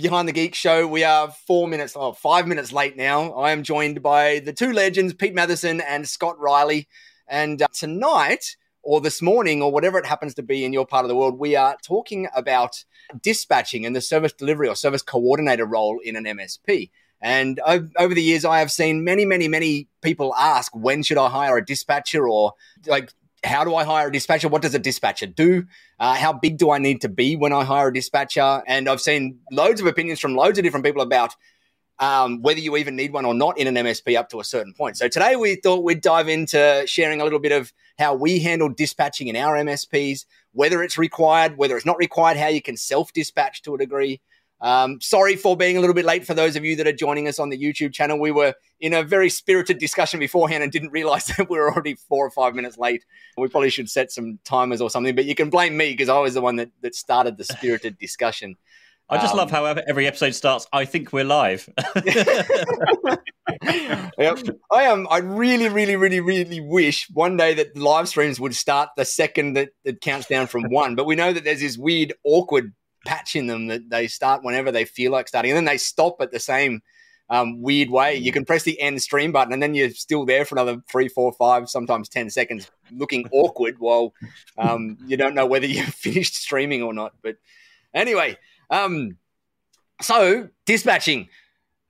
Behind the Geek show. We are four minutes, oh, five minutes late now. I am joined by the two legends, Pete Matheson and Scott Riley. And uh, tonight, or this morning, or whatever it happens to be in your part of the world, we are talking about dispatching and the service delivery or service coordinator role in an MSP. And over the years, I have seen many, many, many people ask, when should I hire a dispatcher? Or like, how do I hire a dispatcher? What does a dispatcher do? Uh, how big do I need to be when I hire a dispatcher? And I've seen loads of opinions from loads of different people about um, whether you even need one or not in an MSP up to a certain point. So today we thought we'd dive into sharing a little bit of how we handle dispatching in our MSPs, whether it's required, whether it's not required, how you can self dispatch to a degree. Um, sorry for being a little bit late for those of you that are joining us on the YouTube channel. We were in a very spirited discussion beforehand and didn't realize that we were already four or five minutes late. We probably should set some timers or something, but you can blame me because I was the one that, that started the spirited discussion. I just um, love how every episode starts. I think we're live. yep. I am. I really, really, really, really wish one day that live streams would start the second that it counts down from one. But we know that there's this weird, awkward patch in them that they start whenever they feel like starting, and then they stop at the same um, weird way. You can press the end stream button, and then you're still there for another three, four, five, sometimes ten seconds, looking awkward while um, you don't know whether you've finished streaming or not. But anyway, um, so dispatching,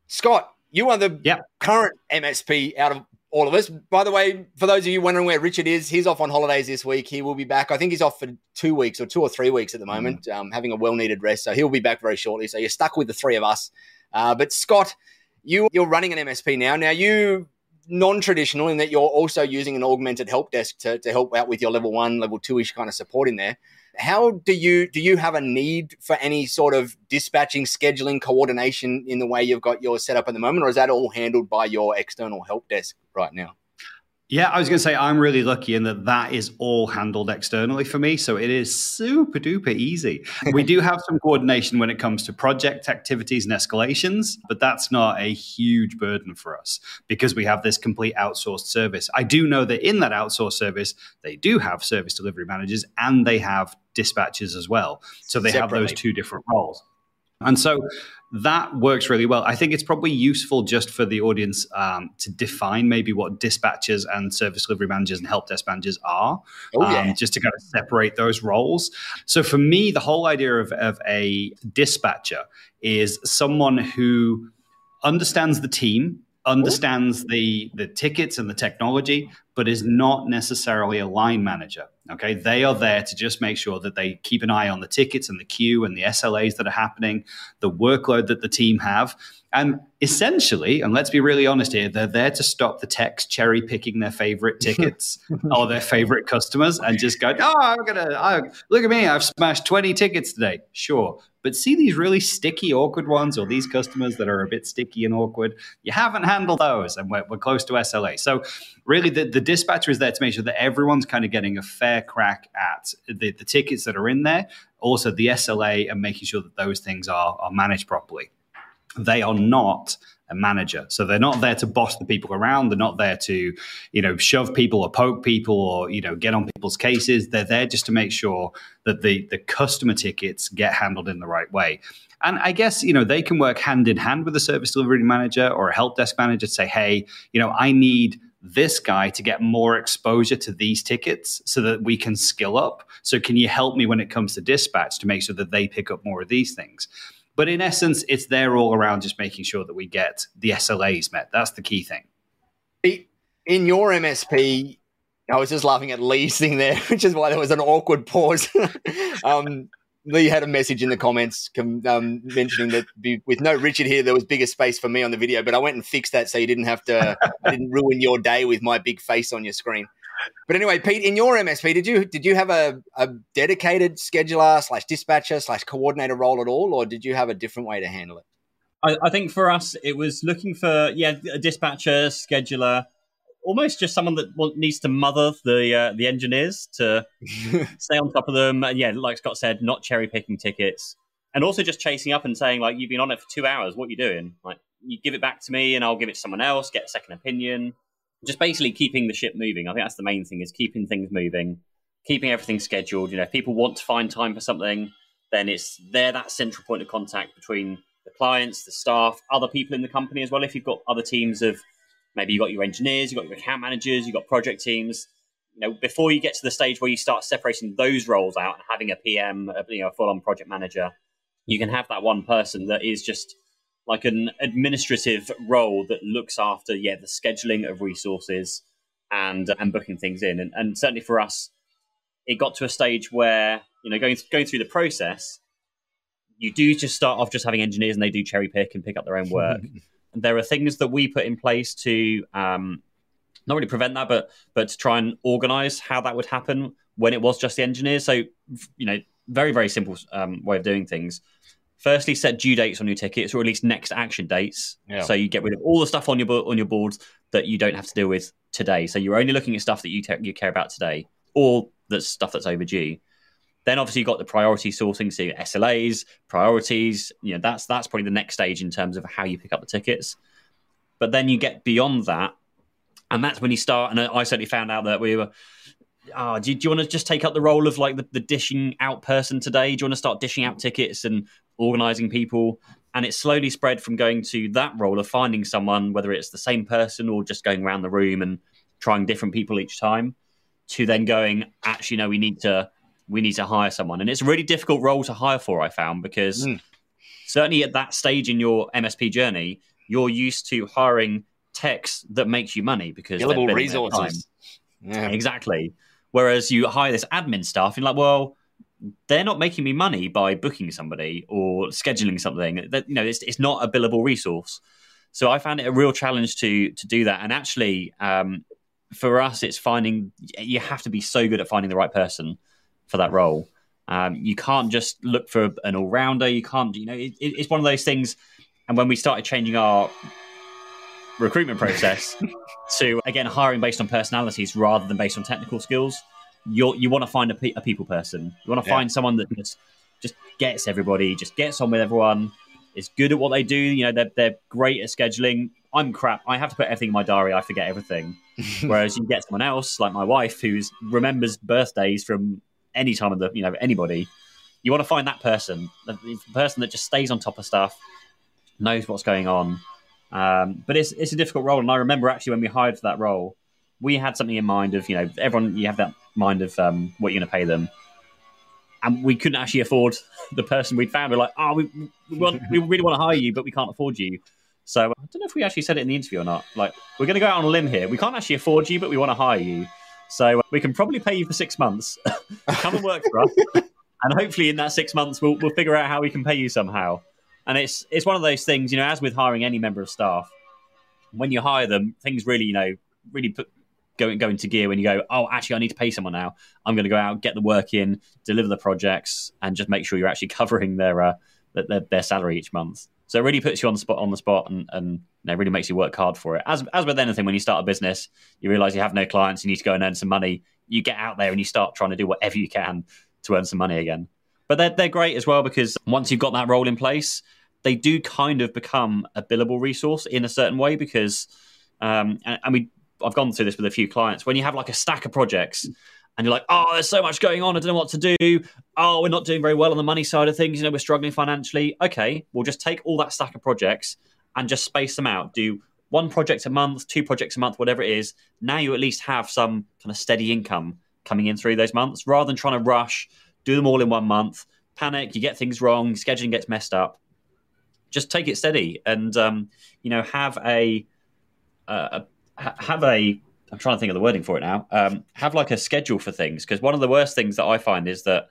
Scott, you are the yep. current MSP out of all of us. By the way, for those of you wondering where Richard is, he's off on holidays this week. He will be back. I think he's off for two weeks or two or three weeks at the mm. moment, mm. um, having a well needed rest. So he'll be back very shortly. So you're stuck with the three of us. Uh, but Scott, you you're running an MSP now. Now you non-traditional in that you're also using an augmented help desk to, to help out with your level one, level two ish kind of support in there how do you do you have a need for any sort of dispatching scheduling coordination in the way you've got your setup at the moment or is that all handled by your external help desk right now yeah, I was going to say I'm really lucky in that that is all handled externally for me. So it is super duper easy. we do have some coordination when it comes to project activities and escalations, but that's not a huge burden for us because we have this complete outsourced service. I do know that in that outsourced service, they do have service delivery managers and they have dispatchers as well. So they Separately. have those two different roles. And so that works really well. I think it's probably useful just for the audience um, to define maybe what dispatchers and service delivery managers and help desk managers are, oh, yeah. um, just to kind of separate those roles. So for me, the whole idea of, of a dispatcher is someone who understands the team understands the the tickets and the technology but is not necessarily a line manager okay they are there to just make sure that they keep an eye on the tickets and the queue and the SLAs that are happening the workload that the team have and essentially, and let's be really honest here, they're there to stop the techs cherry picking their favorite tickets or their favorite customers and just go, oh, I'm gonna oh, look at me, I've smashed 20 tickets today. Sure. But see these really sticky, awkward ones, or these customers that are a bit sticky and awkward. You haven't handled those, and we're, we're close to SLA. So, really, the, the dispatcher is there to make sure that everyone's kind of getting a fair crack at the, the tickets that are in there, also the SLA, and making sure that those things are, are managed properly they are not a manager. So they're not there to boss the people around. They're not there to, you know, shove people or poke people or, you know, get on people's cases. They're there just to make sure that the the customer tickets get handled in the right way. And I guess, you know, they can work hand in hand with a service delivery manager or a help desk manager to say, hey, you know, I need this guy to get more exposure to these tickets so that we can skill up. So can you help me when it comes to dispatch to make sure that they pick up more of these things? But in essence, it's there all around just making sure that we get the SLAs met. That's the key thing. In your MSP, I was just laughing at Lee's thing there, which is why there was an awkward pause. um, Lee had a message in the comments um, mentioning that be, with no Richard here, there was bigger space for me on the video, but I went and fixed that so you didn't have to, I didn't ruin your day with my big face on your screen. But anyway, Pete, in your MSP, did you did you have a, a dedicated scheduler slash dispatcher slash coordinator role at all, or did you have a different way to handle it? I, I think for us, it was looking for yeah a dispatcher, scheduler, almost just someone that needs to mother the uh, the engineers to stay on top of them. And yeah, like Scott said, not cherry picking tickets, and also just chasing up and saying like, "You've been on it for two hours. What are you doing? Like, you give it back to me, and I'll give it to someone else. Get a second opinion." Just basically keeping the ship moving. I think that's the main thing is keeping things moving, keeping everything scheduled. You know, if people want to find time for something, then it's they're that central point of contact between the clients, the staff, other people in the company as well. If you've got other teams of maybe you've got your engineers, you've got your account managers, you've got project teams. You know, before you get to the stage where you start separating those roles out and having a PM, you know, a full-on project manager, you can have that one person that is just like an administrative role that looks after yeah the scheduling of resources and and booking things in. And, and certainly for us it got to a stage where you know going going through the process you do just start off just having engineers and they do cherry pick and pick up their own work. There are things that we put in place to um, not really prevent that but but to try and organize how that would happen when it was just the engineers. So you know very very simple um, way of doing things firstly set due dates on your tickets or at least next action dates yeah. so you get rid of all the stuff on your on your boards that you don't have to deal with today so you're only looking at stuff that you te- you care about today or that's stuff that's overdue then obviously you've got the priority sorting so slas priorities you know that's that's probably the next stage in terms of how you pick up the tickets but then you get beyond that and that's when you start and i certainly found out that we were oh, do, you, do you want to just take up the role of like the, the dishing out person today? Do you want to start dishing out tickets and organizing people? And it slowly spread from going to that role of finding someone, whether it's the same person or just going around the room and trying different people each time, to then going, actually, no, we need to we need to hire someone. And it's a really difficult role to hire for, I found, because mm. certainly at that stage in your MSP journey, you're used to hiring techs that makes you money because billable resources. Yeah. Exactly. Whereas you hire this admin staff, you're like, well, they're not making me money by booking somebody or scheduling something. That you know, it's, it's not a billable resource. So I found it a real challenge to to do that. And actually, um, for us, it's finding you have to be so good at finding the right person for that role. Um, you can't just look for an all rounder. You can't, you know, it, it's one of those things. And when we started changing our recruitment process to again hiring based on personalities rather than based on technical skills. You you want to find a, pe- a people person. You want to find someone that just just gets everybody, just gets on with everyone, is good at what they do. You know, they're they're great at scheduling. I'm crap. I have to put everything in my diary. I forget everything. Whereas you get someone else like my wife who remembers birthdays from any time of the you know anybody. You want to find that person, the person that just stays on top of stuff, knows what's going on, um, but it's it's a difficult role, and I remember actually when we hired for that role, we had something in mind of you know everyone you have that mind of um, what you're going to pay them, and we couldn't actually afford the person we'd found. We're like, oh, we we, want, we really want to hire you, but we can't afford you. So I don't know if we actually said it in the interview or not. Like, we're going to go out on a limb here. We can't actually afford you, but we want to hire you. So we can probably pay you for six months. Come and work for us, and hopefully in that six months we'll we'll figure out how we can pay you somehow. And it's it's one of those things, you know, as with hiring any member of staff, when you hire them, things really, you know, really put go, go into gear when you go, oh, actually, I need to pay someone now. I'm going to go out, get the work in, deliver the projects, and just make sure you're actually covering their uh, their, their salary each month. So it really puts you on the spot on the spot, and and you know, really makes you work hard for it. As as with anything, when you start a business, you realize you have no clients, you need to go and earn some money. You get out there and you start trying to do whatever you can to earn some money again. But they're they're great as well because once you've got that role in place, they do kind of become a billable resource in a certain way because, um, and, and we I've gone through this with a few clients. When you have like a stack of projects and you're like, oh, there's so much going on, I don't know what to do. Oh, we're not doing very well on the money side of things. You know, we're struggling financially. Okay, we'll just take all that stack of projects and just space them out. Do one project a month, two projects a month, whatever it is. Now you at least have some kind of steady income coming in through those months rather than trying to rush, do them all in one month, panic, you get things wrong, scheduling gets messed up just take it steady and um, you know have a a, have a I'm trying to think of the wording for it now. Um, have like a schedule for things because one of the worst things that I find is that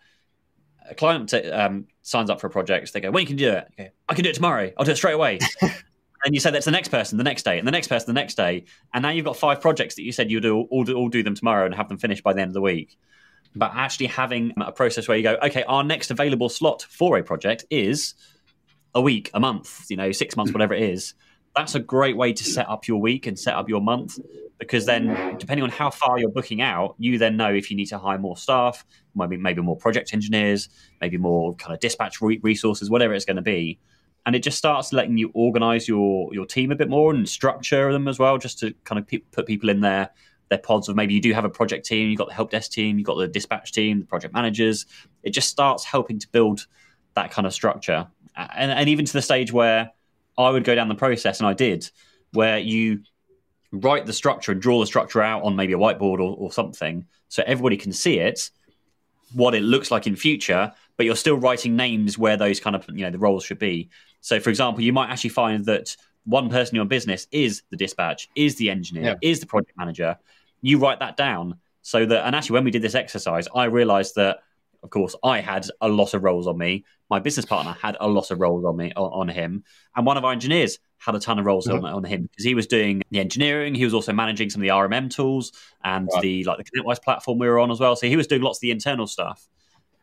a client t- um, signs up for a project. They go, "When can you do it?" I can do it tomorrow. I'll do it straight away. and you say that's the next person, the next day, and the next person, the next day, and now you've got five projects that you said you do all, do all do them tomorrow and have them finished by the end of the week. But actually having a process where you go, okay, our next available slot for a project is a week, a month, you know, six months, whatever it is, that's a great way to set up your week and set up your month because then depending on how far you're booking out you then know if you need to hire more staff maybe maybe more project engineers maybe more kind of dispatch resources whatever it's going to be. And it just starts letting you organize your your team a bit more and structure them as well just to kind of pe- put people in there their pods of maybe you do have a project team you've got the help desk team you've got the dispatch team the project managers. It just starts helping to build that kind of structure. And, and even to the stage where I would go down the process, and I did, where you write the structure and draw the structure out on maybe a whiteboard or, or something, so everybody can see it, what it looks like in future, but you're still writing names where those kind of you know the roles should be. So, for example, you might actually find that one person in your business is the dispatch, is the engineer, yeah. is the project manager. You write that down so that, and actually, when we did this exercise, I realized that, of course, I had a lot of roles on me. My business partner had a lot of roles on me on, on him, and one of our engineers had a ton of roles mm-hmm. on, on, him because he was doing the engineering. He was also managing some of the RMM tools and right. the like the ConnectWise platform we were on as well. So he was doing lots of the internal stuff,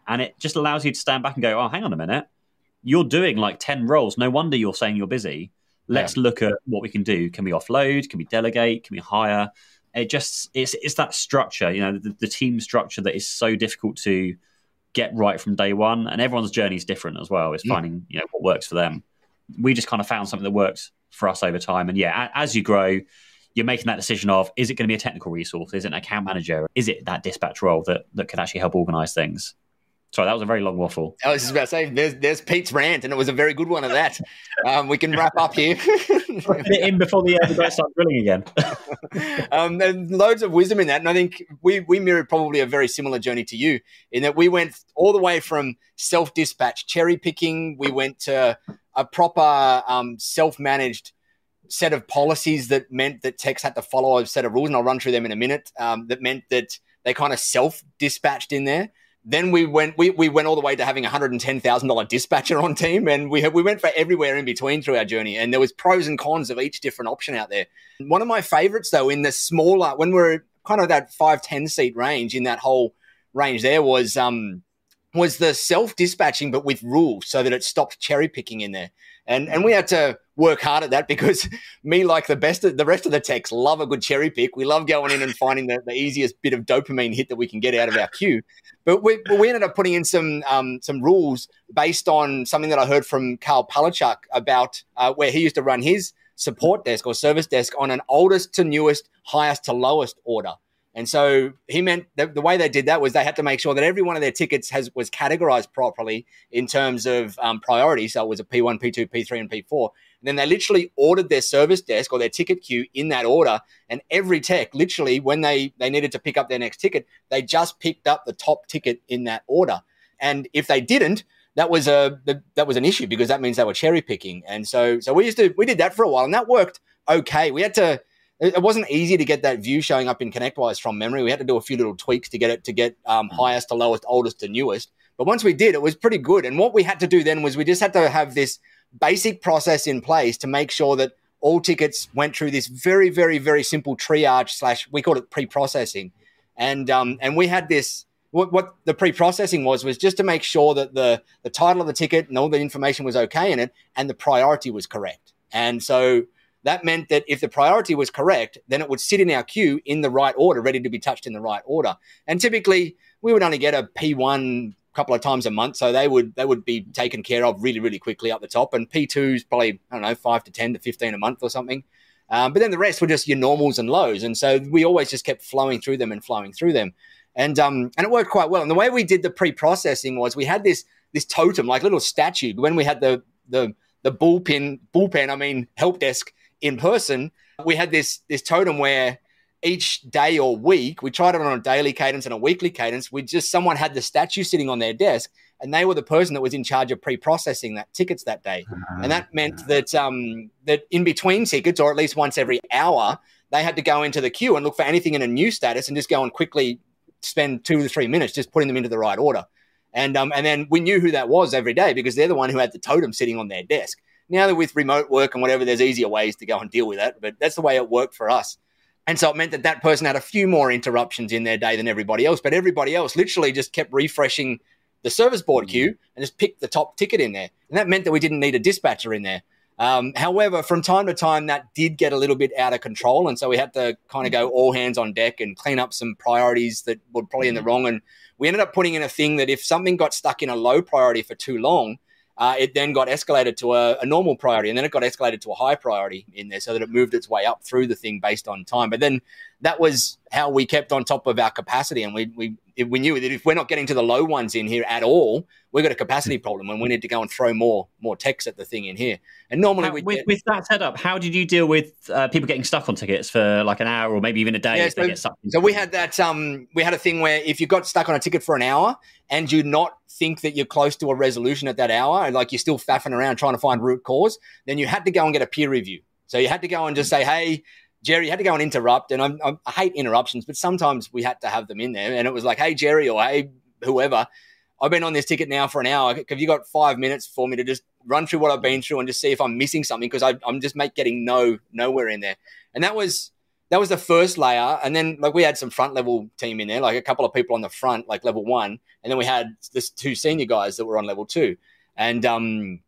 and it just allows you to stand back and go, "Oh, hang on a minute, you're doing like ten roles. No wonder you're saying you're busy. Let's yeah. look at what we can do. Can we offload? Can we delegate? Can we hire?" It just it's it's that structure, you know, the, the team structure that is so difficult to get right from day one, and everyone's journey is different as well. It's mm. finding you know what works for them we just kind of found something that works for us over time. And yeah, as you grow, you're making that decision of is it going to be a technical resource? Is it an account manager? Is it that dispatch role that, that can actually help organize things? Sorry, that was a very long waffle. I was just about to say, there's, there's Pete's rant, and it was a very good one of that. Um, we can wrap up here. in before the, uh, the guys start drilling again. um, there's loads of wisdom in that, and I think we we mirrored probably a very similar journey to you in that we went all the way from self dispatch, cherry picking. We went to a proper um, self-managed set of policies that meant that techs had to follow a set of rules, and I'll run through them in a minute. Um, that meant that they kind of self-dispatched in there. Then we went we, we went all the way to having a hundred and ten thousand dollar dispatcher on team, and we we went for everywhere in between through our journey. And there was pros and cons of each different option out there. One of my favorites, though, in the smaller when we're kind of that five ten seat range in that whole range, there was um was the self dispatching, but with rules so that it stopped cherry picking in there. And and we had to work hard at that because me, like the best the rest of the techs, love a good cherry pick. We love going in and finding the, the easiest bit of dopamine hit that we can get out of our queue. But we, we ended up putting in some um, some rules based on something that I heard from Karl Palachuk about uh, where he used to run his support desk or service desk on an oldest to newest, highest to lowest order. And so he meant that the way they did that was they had to make sure that every one of their tickets has was categorized properly in terms of um, priority. So it was a P1, P2, P3, and P4. And then they literally ordered their service desk or their ticket queue in that order. And every tech, literally, when they they needed to pick up their next ticket, they just picked up the top ticket in that order. And if they didn't, that was a that was an issue because that means they were cherry picking. And so so we used to we did that for a while, and that worked okay. We had to it, wasn't easy to get that view showing up in ConnectWise from memory. We had to do a few little tweaks to get it to get um, mm. highest to lowest, oldest to newest. But once we did, it was pretty good. And what we had to do then was we just had to have this basic process in place to make sure that all tickets went through this very, very, very simple triage slash we called it pre-processing, and um, and we had this. What, what the pre-processing was was just to make sure that the the title of the ticket and all the information was okay in it, and the priority was correct. And so that meant that if the priority was correct, then it would sit in our queue in the right order, ready to be touched in the right order. And typically, we would only get a P1 a couple of times a month, so they would they would be taken care of really really quickly up the top. And P2s probably I don't know five to ten to fifteen a month or something. Um, but then the rest were just your normals and lows, and so we always just kept flowing through them and flowing through them, and um, and it worked quite well. And the way we did the pre-processing was we had this this totem, like little statue, when we had the the the bullpen bullpen, I mean help desk in person, we had this this totem where each day or week, we tried it on a daily cadence and a weekly cadence. We just someone had the statue sitting on their desk, and they were the person that was in charge of pre-processing that tickets that day. And that meant ah. that um, that in between tickets, or at least once every hour, they had to go into the queue and look for anything in a new status and just go and quickly spend two to three minutes just putting them into the right order. And um, and then we knew who that was every day because they're the one who had the totem sitting on their desk. Now that with remote work and whatever, there's easier ways to go and deal with that. But that's the way it worked for us. And so it meant that that person had a few more interruptions in their day than everybody else. But everybody else literally just kept refreshing the service board queue and just picked the top ticket in there. And that meant that we didn't need a dispatcher in there. Um, however, from time to time, that did get a little bit out of control. And so we had to kind of go all hands on deck and clean up some priorities that were probably in the wrong. And we ended up putting in a thing that if something got stuck in a low priority for too long, uh, it then got escalated to a, a, normal priority, and then it got escalated to a high priority in there, so that it moved its way up through the thing based on time. But then that was how we kept on top of our capacity. And we, we, we knew that if we're not getting to the low ones in here at all, we've got a capacity problem and we need to go and throw more more techs at the thing in here. And normally how, with, get, with that setup, how did you deal with uh, people getting stuck on tickets for like an hour or maybe even a day Yeah, if they so-? So we had that. Um, we had a thing where if you got stuck on a ticket for an hour and you're not think that you're close to a resolution at that hour, like you're still faffing around trying to find root cause, then you had to go and get a peer review. So you had to go and just say, "Hey, Jerry," had to go and interrupt. And I'm, I'm, I hate interruptions, but sometimes we had to have them in there. And it was like, "Hey, Jerry," or "Hey, whoever." I've been on this ticket now for an hour. Have you got five minutes for me to just run through what I've been through and just see if I'm missing something? Because I'm just make, getting no nowhere in there. And that was that was the first layer. And then like we had some front level team in there, like a couple of people on the front, like level one, and then we had this two senior guys that were on level two. And um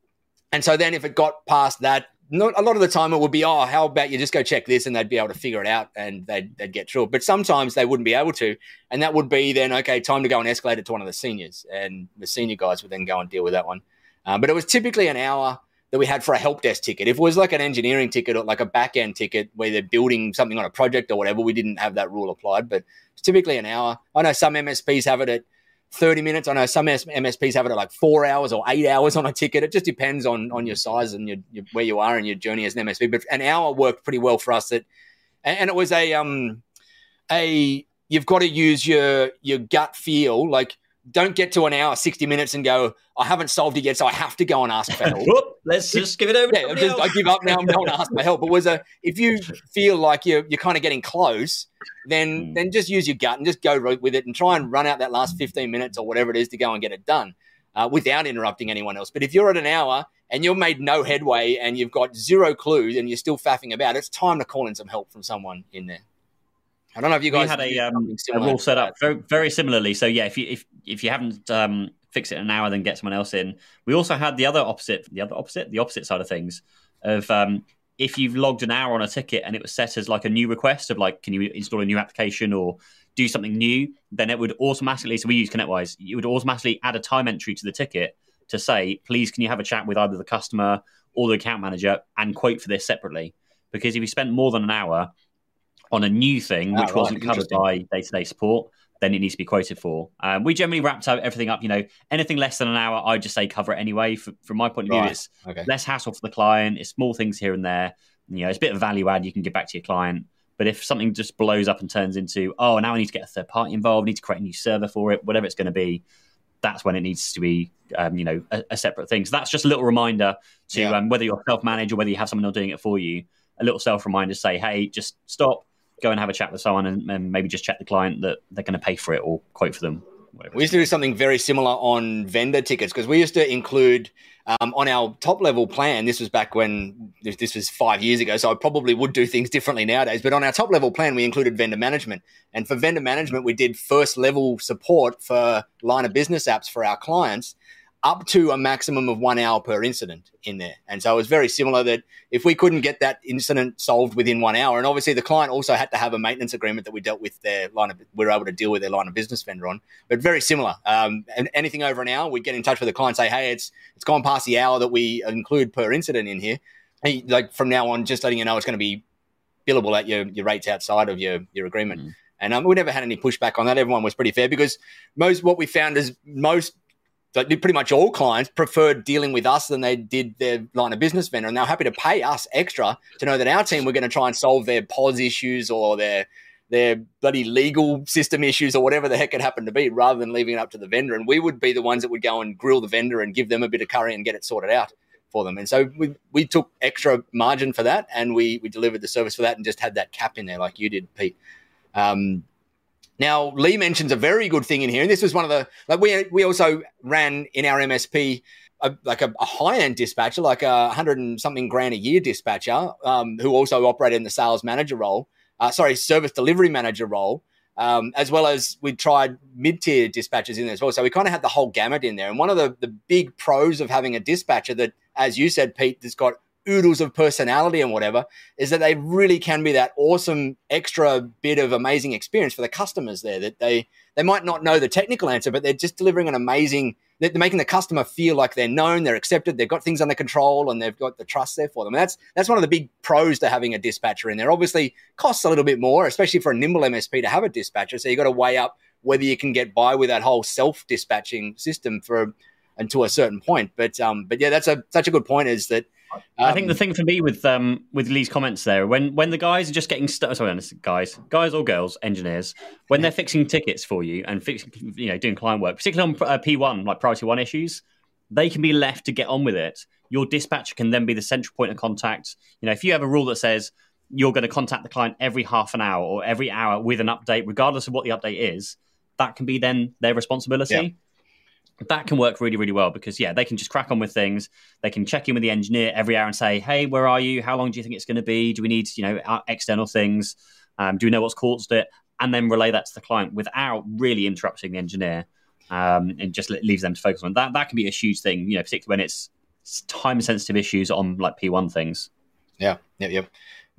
and so then if it got past that, not a lot of the time it would be, oh, how about you just go check this, and they'd be able to figure it out and they'd they'd get through. But sometimes they wouldn't be able to, and that would be then okay, time to go and escalate it to one of the seniors, and the senior guys would then go and deal with that one. Uh, but it was typically an hour that we had for a help desk ticket. If it was like an engineering ticket or like a back end ticket where they're building something on a project or whatever, we didn't have that rule applied, but it's typically an hour. I know some MSPs have it at 30 minutes. I know some MSPs have it at like four hours or eight hours on a ticket. It just depends on on your size and your, your where you are in your journey as an MSP. But an hour worked pretty well for us. That and, it was a um a you've got to use your your gut feel. Like don't get to an hour, 60 minutes and go, I haven't solved it yet, so I have to go and ask for help. Let's just give it over. to Yeah, just, I give up now. I'm going to ask for help. But was a if you feel like you're you're kind of getting close, then Mm. then just use your gut and just go right with it and try and run out that last 15 minutes or whatever it is to go and get it done uh, without interrupting anyone else. But if you're at an hour and you've made no headway and you've got zero clues and you're still faffing about, it's time to call in some help from someone in there. I don't know if you we guys had a, um, a rule set up very, very similarly. So yeah, if you if if you haven't um, fixed it in an hour, then get someone else in. We also had the other opposite, the other opposite, the opposite side of things of um, if you've logged an hour on a ticket and it was set as like a new request of like, can you install a new application or do something new, then it would automatically. So we use ConnectWise. You would automatically add a time entry to the ticket to say, please, can you have a chat with either the customer or the account manager and quote for this separately? Because if you spent more than an hour on a new thing Ah, which right. wasn't covered by day-to-day support, then it needs to be quoted for. Um, we generally wrapped out everything up. You know, anything less than an hour, I just say cover it anyway. F from my point of view, Right. it's Okay. less hassle for the client. It's small things here and there. You know, it's a bit of value add you can give back to your client. But if something just blows up and turns into, oh, now I need to get a third party involved, I need to create a new server for it, whatever it's going to be, that's when it needs to be, um, you know, a, a separate thing. So that's just a little reminder to Yeah. um, whether you're self managed or whether you have someone else doing it for you. A little self reminder to say, hey, just stop, go and have a chat with someone, and, and maybe just check the client that they're going to pay for it or quote for them. We used to do something very similar on vendor tickets because we used to include um, on our top level plan. This was back when this, this was five years ago, so I probably would do things differently nowadays. But on our top level plan, we included vendor management, and for vendor management, we did first level support for line of business apps for our clients up to a maximum of one hour per incident in there. And so it was very similar that if we couldn't get that incident solved within one hour, and obviously the client also had to have a maintenance agreement that we dealt with their line of, we were able to deal with their line of business vendor on, but very similar. Um, and anything over an hour, we'd get in touch with the client, say, hey, it's it's gone past the hour that we include per incident in here. Hey, like from now on, just letting you know it's going to be billable at your, your rates outside of your, your agreement. Mm. And um, we never had any pushback on that. Everyone was pretty fair because most what we found is most pretty much all clients preferred dealing with us than they did their line of business vendor, and they're happy to pay us extra to know that our team were going to try and solve their POS issues or their their bloody legal system issues or whatever the heck it happened to be, rather than leaving it up to the vendor. And we would be the ones that would go and grill the vendor and give them a bit of curry and get it sorted out for them. And so we, we took extra margin for that, and we we delivered the service for that, and just had that cap in there like you did, Pete. Um, now, Lee mentions a very good thing in here, and this was one of the like we we also ran in our MSP a, like a, a high end dispatcher, like a hundred and something grand a year dispatcher, um, who also operated in the sales manager role, uh, sorry, service delivery manager role, um, as well as we tried mid tier dispatchers in there as well. So we kind of had the whole gamut in there. And one of the the big pros of having a dispatcher that, as you said, Pete, that's got oodles of personality and whatever is that they really can be that awesome extra bit of amazing experience for the customers there that they they might not know the technical answer but they're just delivering an amazing they're making the customer feel like they're known, they're accepted, they've got things under control, and they've got the trust there for them. And that's that's one of the big pros to having a dispatcher in there. Obviously, costs a little bit more, especially for a nimble MSP to have a dispatcher. So you've got to weigh up whether you can get by with that whole self dispatching system for until a certain point. But um, but yeah, that's a such a good point. Is that I think the um, thing for me with um with Lee's comments there, when when the guys are just getting stuck, sorry, guys, guys or girls, engineers, when they're fixing tickets for you and fixing, you know, doing client work, particularly on uh, P one like priority one issues, they can be left to get on with it. Your dispatcher can then be the central point of contact. You know, if you have a rule that says you're going to contact the client every half an hour or every hour with an update, regardless of what the update is, that can be then their responsibility. Yeah that can work really, really well because yeah, they can just crack on with things. They can check in with the engineer every hour and say, "Hey, where are you? How long do you think it's going to be? Do we need you know external things? Um, do we know what's caused it?" And then relay that to the client without really interrupting the engineer, um, and just leaves them to focus on that. That can be a huge thing, you know, particularly when it's time sensitive issues on like P1 things. Yeah, yeah, yeah.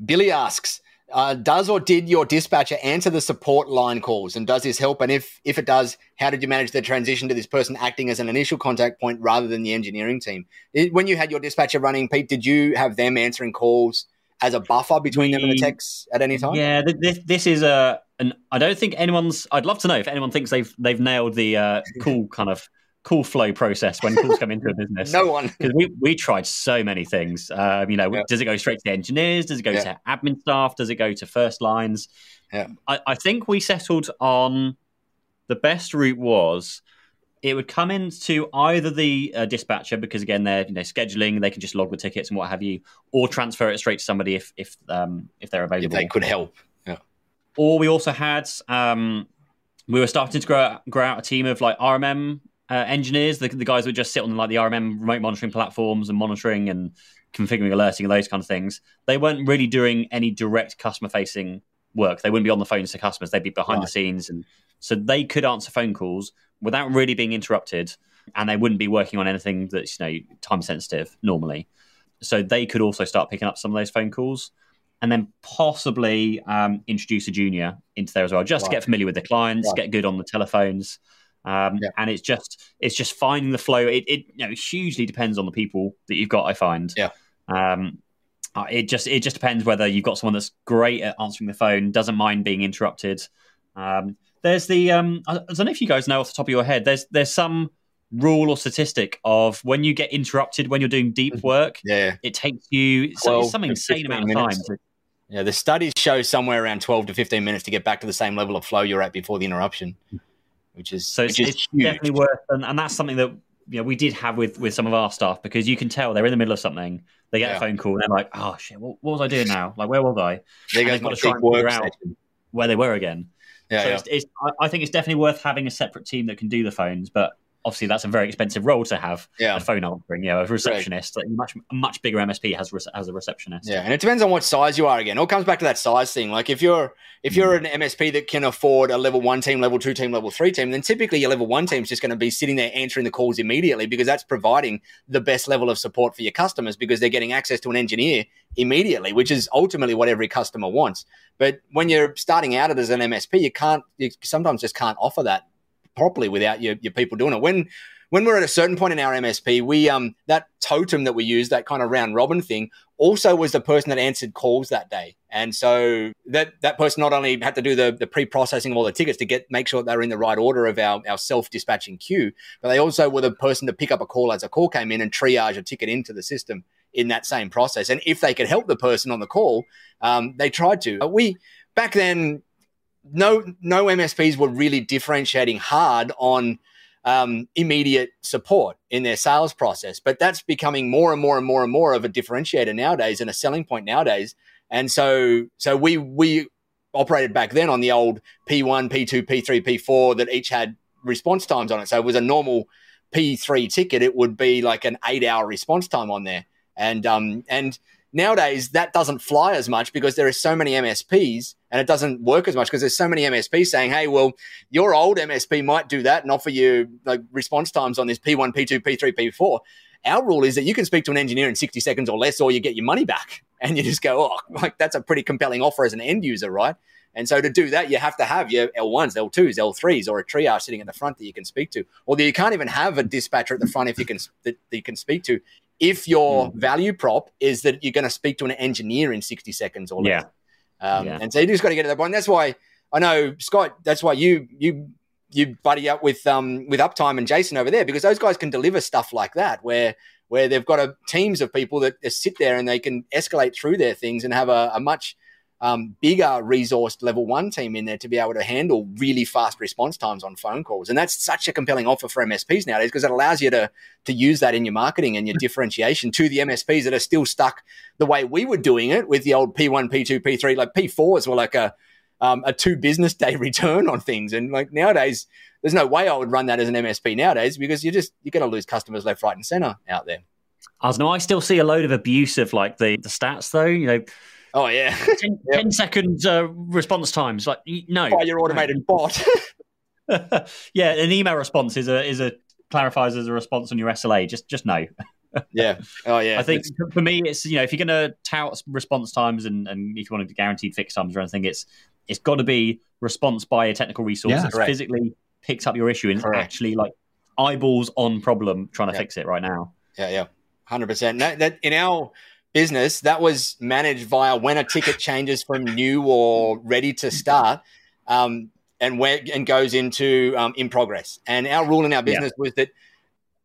Billy asks, uh, does or did your dispatcher answer the support line calls, and does this help? And if if it does, how did you manage the transition to this person acting as an initial contact point rather than the engineering team? It, when you had your dispatcher running, Pete, did you have them answering calls as a buffer between we, them and the techs at any time? Yeah, this, this is a. An, I don't think anyone's. I'd love to know if anyone thinks they've they've nailed the uh, cool kind of call flow process when calls come into a business. no one. Because we, we tried so many things. Uh, you know, yeah. does it go straight to the engineers? Does it go yeah. to admin staff? Does it go to first lines? Yeah. I, I think we settled on the best route was it would come into either the uh, dispatcher because again they're you know scheduling they can just log the tickets and what have you or transfer it straight to somebody if if um, if they're available if they could help yeah or we also had um, we were starting to grow grow out a team of like RMM uh, engineers, the, the guys that just sit on like the RMM remote monitoring platforms and monitoring and configuring alerting and those kind of things, they weren't really doing any direct customer facing work. They wouldn't be on the phones to customers. They'd be behind right. the scenes, and so they could answer phone calls without really being interrupted, and they wouldn't be working on anything that's you know time sensitive normally. So they could also start picking up some of those phone calls, and then possibly um, introduce a junior into there as well, just right. to get familiar with the clients, right. get good on the telephones. Um, yeah. And it's just it's just finding the flow. It, it you know hugely depends on the people that you've got. I find. Yeah. Um, uh, it just it just depends whether you've got someone that's great at answering the phone, doesn't mind being interrupted. Um, there's the um, I don't know if you guys know off the top of your head. There's there's some rule or statistic of when you get interrupted when you're doing deep mm-hmm. work. Yeah, it takes you well, some insane amount of time. To, yeah, the studies show somewhere around 12 to 15 minutes to get back to the same level of flow you're at before the interruption which is so which it's, it's definitely worth, and, and that's something that you know we did have with with some of our staff because you can tell they're in the middle of something. They get yeah. a phone call and they're like, "Oh shit, what, what, was I doing now? Like, where was I?" They got to try and figure out where they were again. Yeah, so yeah. It's, it's, I think it's definitely worth having a separate team that can do the phones, but obviously that's a very expensive role to have yeah. a phone answering. You know, a receptionist, right. like much much bigger MSP has has a receptionist. Yeah, and it depends on what size you are. Again, it all comes back to that size thing. Like if you're if you're mm. an MSP that can afford a level one team, level two team, level three team, then typically your level one team is just going to be sitting there answering the calls immediately because that's providing the best level of support for your customers because they're getting access to an engineer immediately, which is ultimately what every customer wants. But when you're starting out as an MSP, you can't you sometimes just can't offer that properly without your, your people doing it. When when we're at a certain point in our MSP, we um that totem that we use, that kind of round robin thing, also was the person that answered calls that day. And so that that person not only had to do the, the pre-processing of all the tickets to get make sure they were in the right order of our, our self-dispatching queue, but they also were the person to pick up a call as a call came in and triage a ticket into the system in that same process. And if they could help the person on the call, um, they tried to. But we back then, no no MSPs were really differentiating hard on um, immediate support in their sales process. But that's becoming more and more and more and more of a differentiator nowadays and a selling point nowadays. And so, so we we operated back then on the old P1, P2, P3, P4 that each had response times on it. So it was a normal P3 ticket. It would be like an eight hour response time on there. And um and Nowadays, that doesn't fly as much because there are so many MSPs and it doesn't work as much because there's so many MSPs saying, hey, well, your old MSP might do that and offer you like response times on this P1, P2, P3, P4. Our rule is that you can speak to an engineer in 60 seconds or less or you get your money back. And you just go, oh, like that's a pretty compelling offer as an end user, right? And so to do that, you have to have your L1s, L2s, L3s, or a triage sitting at the front that you can speak to. Or you can't even have a dispatcher at the front if you can that, you can speak to. If your mm. value prop is that you're going to speak to an engineer in 60 seconds or less. Yeah. Um, yeah. And so you just got to get to that point. And that's why I know Scott. That's why you you you buddy up with um with Uptime and Jason over there because those guys can deliver stuff like that where where they've got a, teams of people that sit there and they can escalate through their things and have a, a much um, bigger resourced level one team in there to be able to handle really fast response times on phone calls. And that's such a compelling offer for MSPs nowadays because it allows you to, to use that in your marketing and your differentiation to the MSPs that are still stuck the way we were doing it with the old P1, P2, P3. Like P4s were like a, um, a two business day return on things. And like nowadays, there's no way I would run that as an MSP nowadays because you're just, you're going to lose customers left, right, and center out there. I was no, I still see a load of abuse of like the, the stats though. You know, Oh yeah, 10, yep. 10 seconds uh, response times. Like no, by your automated bot. yeah, an email response is a is a clarifies as a response on your SLA. Just just no. yeah. Oh yeah. I think it's... for me, it's you know if you're going to tout response times and and if you want to guaranteed fix times or anything, it's it's got to be response by a technical resource yeah, that physically picks up your issue and correct. actually like eyeballs on problem trying to yeah. fix it right now. Yeah, yeah, hundred percent. That in our business, that was managed via when a ticket changes from new or ready to start, um, and where and goes into um, in progress. And our rule in our business yeah. was that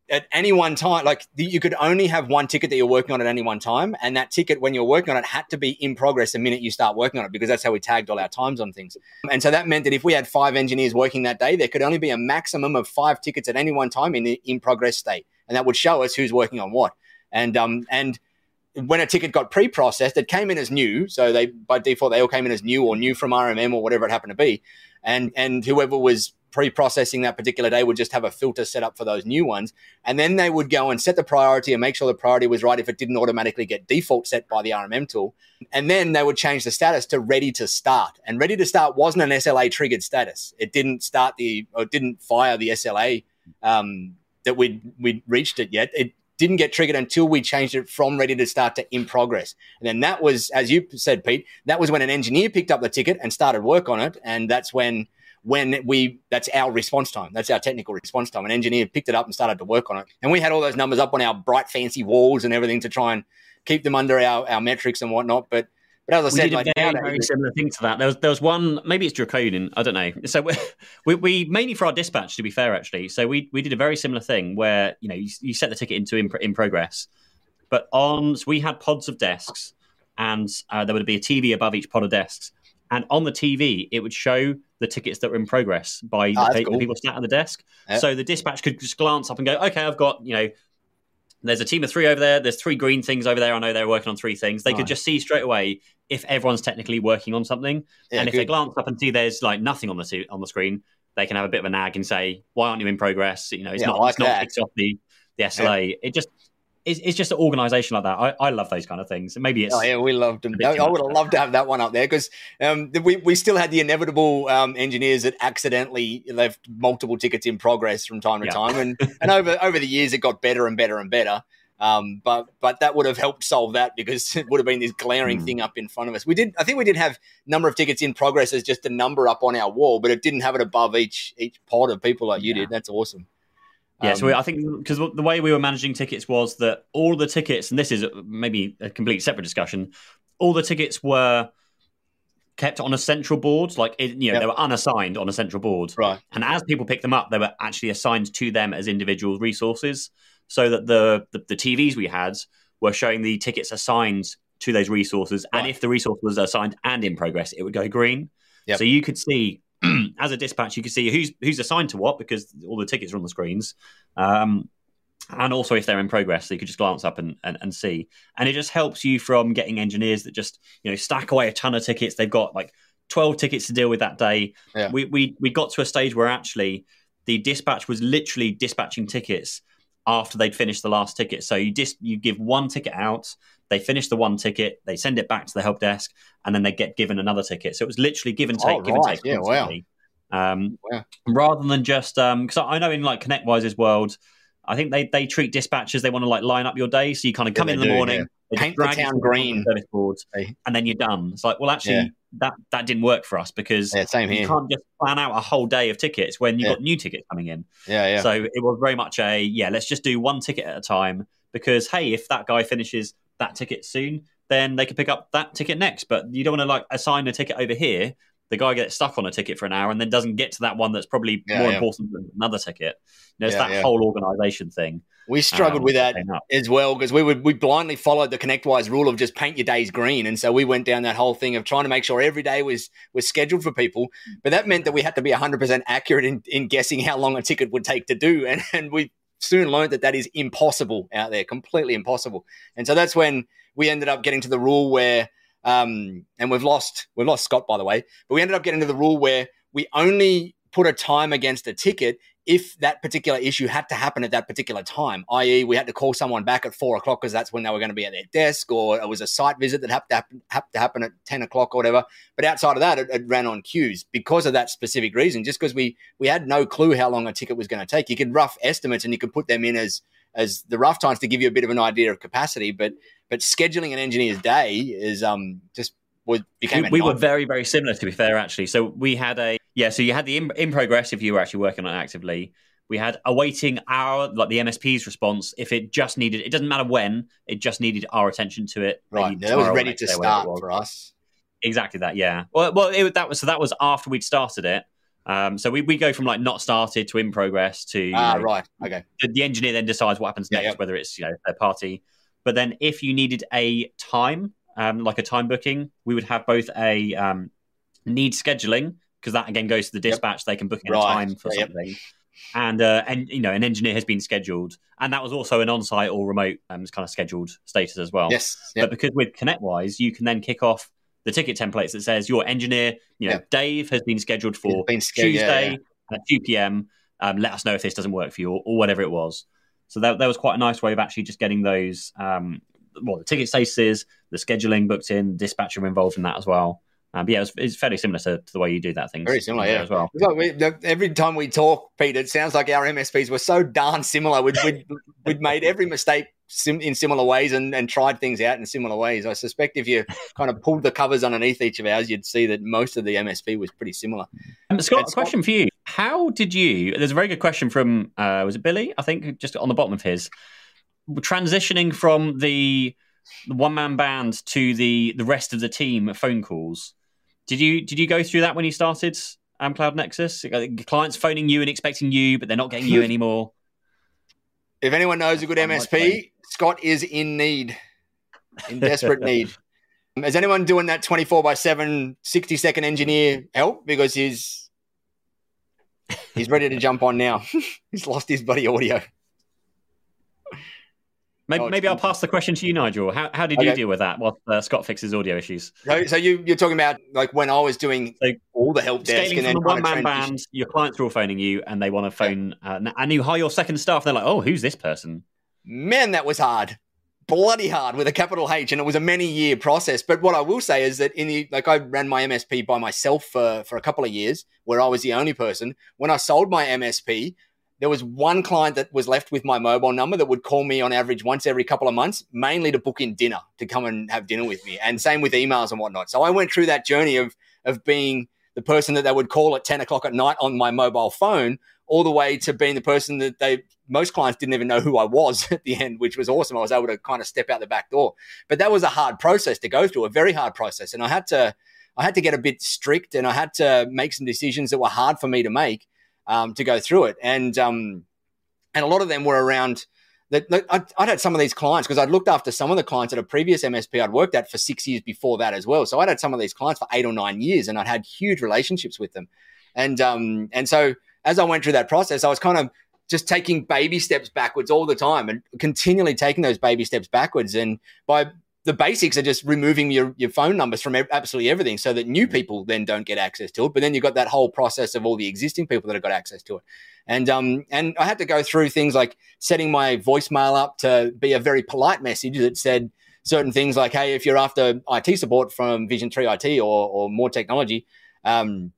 at any one time, like the, you could only have one ticket that you're working on at any one time, and that ticket when you're working on it had to be in progress the minute you start working on it because that's how we tagged all our times on things. And so that meant that if we had five engineers working that day, there could only be a maximum of five tickets at any one time in the in progress state, and that would show us who's working on what. And um and when a ticket got pre-processed, it came in as new. So they by default they all came in as new or new from RMM or whatever it happened to be. And and whoever was pre-processing that particular day would just have a filter set up for those new ones. And then they would go and set the priority and make sure the priority was right if it didn't automatically get default set by the RMM tool. And then they would change the status to ready to start. And ready to start wasn't an SLA triggered status. It didn't start the or didn't fire the SLA um, that we'd we'd reached it yet. It didn't get triggered until we changed it from ready to start to in progress. And then that was, as you said, Pete, that was when an engineer picked up the ticket and started work on it. And that's when when we that's our response time. That's our technical response time. An engineer picked it up and started to work on it. And we had all those numbers up on our bright fancy walls and everything to try and keep them under our, our metrics and whatnot. But but as I we said, did like, a very, very similar thing to that. There was there was one, maybe it's draconian, I don't know. So we, we, we, mainly for our dispatch, to be fair, actually. So we we did a very similar thing where you know you, you set the ticket into in, in progress, but on so we had pods of desks, and uh, there would be a TV above each pod of desks, and on the TV it would show the tickets that were in progress by oh, the, cool. the, people sat at the desk. Yep. So the dispatch could just glance up and go, okay, I've got you know there's a team of three over there. There's three green things over there. I know they're working on three things. They nice. could just see straight away if everyone's technically working on something. Yeah, and if good. they glance up and see there's like nothing on the on the screen, they can have a bit of a nag and say, "Why aren't you in progress?" You know, it's yeah, not like it's not kicked off the the SLA. Yeah. It just it's, it's just an organization like that. I, I love those kind of things. Maybe it's oh, yeah, we loved them. I, I would have loved to have that one up there because um, we we still had the inevitable um, engineers that accidentally left multiple tickets in progress from time to yeah. time, and and over over the years it got better and better and better. Um, but but that would have helped solve that because it would have been this glaring mm. thing up in front of us. We did, I think, we did have number of tickets in progress as just a number up on our wall, but it didn't have it above each each pod of people like you yeah. did. That's awesome. Yeah, um, so we, I think because the way we were managing tickets was that all the tickets, and this is maybe a complete separate discussion, all the tickets were kept on a central board, like it, you know, yep. they were unassigned on a central board. Right. And as people picked them up, they were actually assigned to them as individual resources so that the, the, the TVs we had were showing the tickets assigned to those resources, right. and if the resource was assigned and in progress, it would go green. Yep. So you could see, as a dispatch, you can see who's who's assigned to what because all the tickets are on the screens. Um, and also if they're in progress, so you could just glance up and, and, and, see. And it just helps you from getting engineers that just, you know, stack away a ton of tickets. They've got like 12 tickets to deal with that day. Yeah. We, we, we got to a stage where actually the dispatch was literally dispatching tickets after they'd finished the last ticket. So you just you give one ticket out, they finish the one ticket, they send it back to the help desk, and then they get given another ticket. So it was literally give and take, oh, give right. and take. Yeah, wow. Um, wow. Rather than just because um, I know in like ConnectWise's world, I think they they treat dispatchers they want to like line up your day. So you kind of come yeah, in the do, morning, yeah. Paint the town green. service board, Hey. and then you're done. It's like, well, actually, Yeah. that that didn't work for us because Yeah, same you here. can't just plan out a whole day of tickets when you've got new tickets coming in. Yeah, yeah. So it was very much a yeah, let's just do one ticket at a time because hey, if that guy finishes that ticket soon, then they can pick up that ticket next. But you don't want to like assign a ticket over here. The guy gets stuck on a ticket for an hour and then doesn't get to that one that's probably Yeah, more yeah. important than another ticket. You know, it's that whole organization thing. we struggled um, with that as well because we would we blindly followed the ConnectWise rule of just paint your days green, and so we went down that whole thing of trying to make sure every day was was scheduled for people. But that meant that we had to be hundred percent accurate in, in guessing how long a ticket would take to do, and and we soon learned that that is impossible out there, completely impossible. And so that's when we ended up getting to the rule where, um, and we've lost we've lost Scott by the way, but we ended up getting to the rule where we only put a time against a ticket if that particular issue had to happen at that particular time, i.e., we had to call someone back at four o'clock because that's when they were going to be at their desk, or it was a site visit that had to happen, had to happen at 10 o'clock or whatever. But outside of that, it, it ran on queues because of that specific reason, just because we, we had no clue how long a ticket was going to take. You could rough estimates and you could put them in as, as the rough times to give you a bit of an idea of capacity, but but scheduling an engineer's day is um just was became we, we were very very similar to be fair actually so we had a yeah so you had the in, in progress if you were actually working on it actively we had awaiting our like the msp's response if it just needed it doesn't matter when it just needed our attention to it right. Yeah, that was ready to it start for us. exactly that yeah well, well it, that was so that was after we'd started it um, so we, we go from like not started to in progress to Ah, know, right. Okay. the, the engineer then decides what happens Yeah, next, yeah. whether it's you know third party. But then if you needed a time, um, like a time booking, we would have both a um, need scheduling because that again goes to the Yep. dispatch. They can book in Right. a time for yep. something, and uh, and you know an engineer has been scheduled, and that was also an on-site or remote um, kind of scheduled status as well. Yes. But because with ConnectWise, you can then kick off the ticket templates that says your engineer, you know, Yeah. Dave has been scheduled for been scheduled, yeah, Tuesday yeah. at 2 p.m. Um, let us know if this doesn't work for you or, or whatever it was. So that, that was quite a nice way of actually just getting those, um, well, the ticket statuses, the scheduling booked in, dispatcher involved in that as well. Um, but yeah, it's, it's fairly similar to, to the way you do that thing. Very similar, yeah. as well. Like we, the, every time we talk, Pete, it sounds like our MSPs were so darn similar. We'd, we'd, we'd made every mistake sim- in similar ways and, and tried things out in similar ways. I suspect if you kind of pulled the covers underneath each of ours, you'd see that most of the MSP was pretty similar. Um, Scott, And a question for you. How did you? There's a very good question from uh, was it Billy? I think just on the bottom of his transitioning from the, the one man band to the the rest of the team phone calls. Did you did you go through that when you started AmCloud Nexus? Clients phoning you and expecting you, but they're not getting you anymore. If anyone knows a good MSP. Scott is in need, in desperate need. Is anyone doing that 24 by 7, 60 second engineer help? Because he's he's ready to jump on now. he's lost his buddy audio. Maybe, Oh, maybe I'll pass the question to you, Nigel. How, how did you deal with that while uh, Scott fixes audio issues? So, so you, you're talking about like when I was doing So, all the help desk Scaling and then one man band, your clients are all phoning you and they want to phone, uh, and you hire your second staff. They're like, oh, who's this person? Man, that was hard. Bloody hard with a capital H, and it was a many year process. But what I will say is that in the like I ran my MSP by myself for for a couple of years, where I was the only person. When I sold my MSP, there was one client that was left with my mobile number that would call me on average once every couple of months, mainly to book in dinner to come and have dinner with me, and same with emails and whatnot. So I went through that journey of of being the person that they would call at ten o'clock at night on my mobile phone, all the way to being the person that they most clients didn't even know who I was at the end, which was awesome. I was able to kind of step out the back door. But that was a hard process to go through, a very hard process. And I had to I had to get a bit strict and I had to make some decisions that were hard for me to make um, to go through it. And um, and a lot of them were around that I'd, I'd had some of these clients because I'd looked after some of the clients at a previous MSP I'd worked at for six years before that as well. So I'd had some of these clients for eight or nine years and I'd had huge relationships with them. And um, and so as I went through that process, I was kind of just taking baby steps backwards all the time and continually taking those baby steps backwards. And by the basics are just removing your, your phone numbers from absolutely everything so that new people then don't get access to it. But then you've got that whole process of all the existing people that have got access to it. And um, and I had to go through things like setting my voicemail up to be a very polite message that said certain things like, hey, if you're after IT support from Vision 3 IT or, or more technology, um,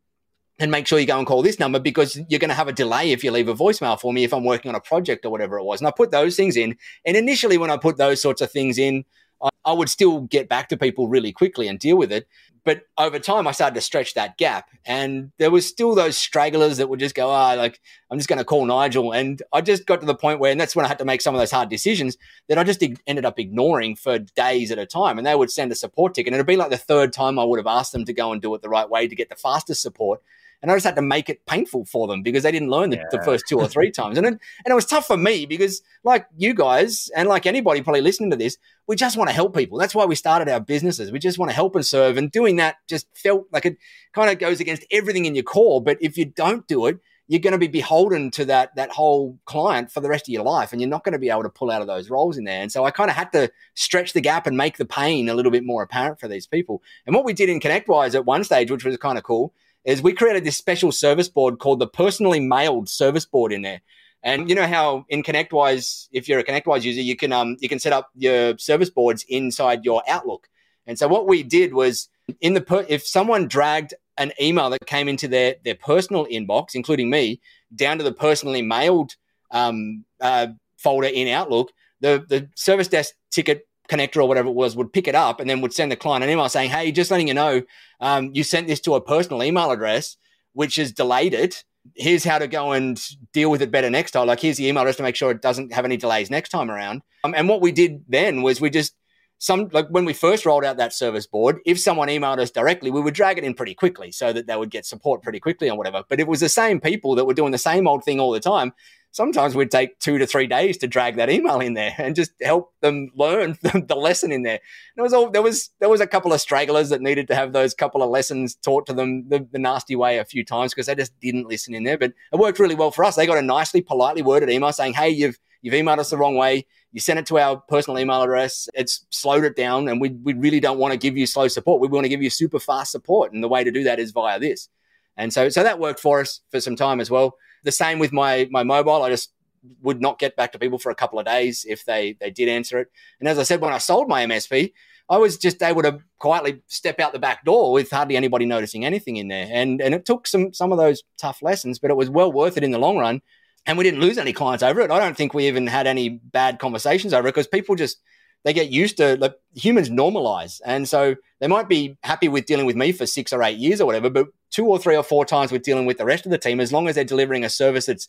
and make sure you go and call this number because you're going to have a delay if you leave a voicemail for me if I'm working on a project or whatever it was. And I put those things in. And initially, when I put those sorts of things in, I, I would still get back to people really quickly and deal with it. But over time, I started to stretch that gap, and there was still those stragglers that would just go, "Ah, oh, like I'm just going to call Nigel." And I just got to the point where, and that's when I had to make some of those hard decisions that I just ended up ignoring for days at a time. And they would send a support ticket, and it'd be like the third time I would have asked them to go and do it the right way to get the fastest support, and I just had to make it painful for them because they didn't learn the, yeah. the first two or three times. And it, and it was tough for me because, like you guys, and like anybody probably listening to this, we just want to help people. That's why we started our businesses. We just want to help and serve. And doing that just felt like it kind of goes against everything in your core. But if you don't do it, you're going to be beholden to that that whole client for the rest of your life and you're not going to be able to pull out of those roles in there and so i kind of had to stretch the gap and make the pain a little bit more apparent for these people and what we did in connectwise at one stage which was kind of cool is we created this special service board called the personally mailed service board in there. And you know how in ConnectWise, if you're a ConnectWise user, you can um you can set up your service boards inside your Outlook. And so what we did was in the per- if someone dragged an email that came into their their personal inbox, including me, down to the personally mailed um, uh, folder in Outlook, the the service desk ticket connector or whatever it was would pick it up and then would send the client an email saying, "Hey, just letting you know, um, you sent this to a personal email address, which has delayed it. Here's how to go and deal with it better next time. Like, here's the email address to make sure it doesn't have any delays next time around." Um, and what we did then was we just some like when we first rolled out that service board, if someone emailed us directly, we would drag it in pretty quickly so that they would get support pretty quickly or whatever. But it was the same people that were doing the same old thing all the time sometimes we'd take two to three days to drag that email in there and just help them learn the lesson in there. And it was all there was there was a couple of stragglers that needed to have those couple of lessons taught to them the, the nasty way a few times because they just didn't listen in there. But it worked really well for us. They got a nicely, politely worded email saying, "Hey, you've you've emailed us the wrong way. You sent it to our personal email address. It's slowed it down, and we we really don't want to give you slow support. We want to give you super fast support, and the way to do that is via this." And so so that worked for us for some time as well. The same with my my mobile. I just would not get back to people for a couple of days if they they did answer it. And as I said, when I sold my MSP, I was just able to quietly step out the back door with hardly anybody noticing anything in there. And and it took some some of those tough lessons, but it was well worth it in the long run. And we didn't lose any clients over it. I don't think we even had any bad conversations over it because people just they get used to like humans normalize. And so they might be happy with dealing with me for six or eight years or whatever, but two or three or four times with dealing with the rest of the team, as long as they're delivering a service that's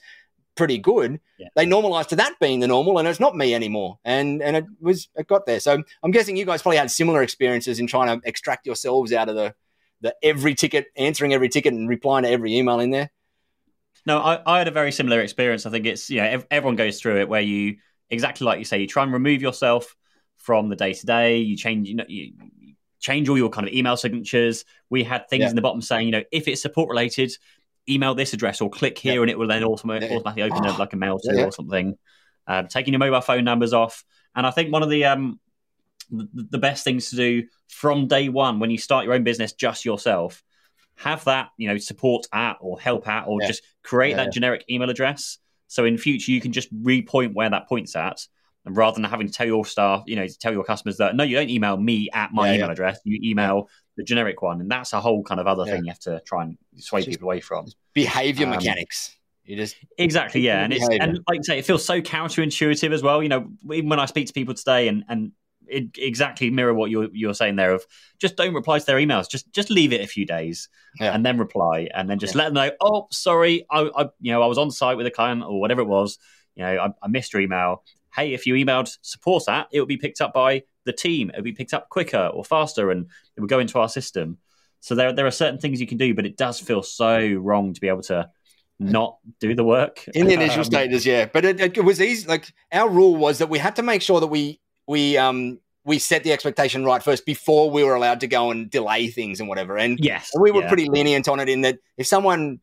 pretty good, yeah. they normalize to that being the normal, and it's not me anymore. And and it was it got there. So I'm guessing you guys probably had similar experiences in trying to extract yourselves out of the the every ticket, answering every ticket, and replying to every email in there. No, I, I had a very similar experience. I think it's you know everyone goes through it where you exactly like you say you try and remove yourself from the day to day. You change you know you change all your kind of email signatures. We had things yeah. in the bottom saying you know if it's support related, email this address or click here and it will then automatically, automatically open up like a mail to or something. Um, taking your mobile phone numbers off. And I think one of the, um, the, the best things to do from day one when you start your own business just yourself, have that, you know, support at or help at or yeah. just create yeah, that generic email address. So in future you can just repoint where that points at. And rather than having to tell your staff, you know, to tell your customers that no, you don't email me at my email address, you email the generic one, and that's a whole kind of other yeah. thing you have to try and sway just, people away from. Behavior um, mechanics. You just exactly, yeah, and it's and like I say, it feels so counterintuitive as well. You know, even when I speak to people today, and and it exactly mirror what you're you're saying there of just don't reply to their emails, just just leave it a few days yeah. and then reply, and then just yeah. let them know. Oh, sorry, I, I you know I was on site with a client or whatever it was. You know, I, I missed your email. Hey, if you emailed support at, it would be picked up by the team. It would be picked up quicker or faster, and it would go into our system. So there, there are certain things you can do, but it does feel so wrong to be able to not do the work in the initial um, stages. Yeah, but it, it, was easy. Like our rule was that we had to make sure that we we um we set the expectation right first before we were allowed to go and delay things and whatever. And yes, we were yeah. pretty lenient on it in that if someone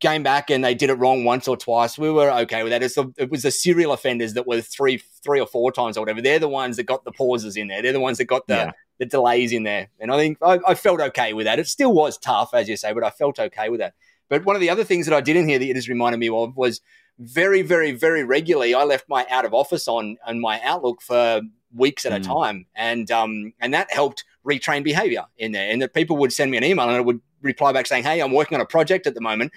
came back and they did it wrong once or twice, we were okay with that. The, it was the serial offenders that were three, three or four times or whatever. They're the ones that got the pauses in there. They're the ones that got the, yeah. the delays in there. And I think I, I, felt okay with that. It still was tough, as you say, but I felt okay with that. But one of the other things that I did in here that it has reminded me of was very, very, very regularly. I left my out of office on on my Outlook for weeks at mm. a time, and um, and that helped retrain behavior in there. And that people would send me an email and I would reply back saying, "Hey, I'm working on a project at the moment."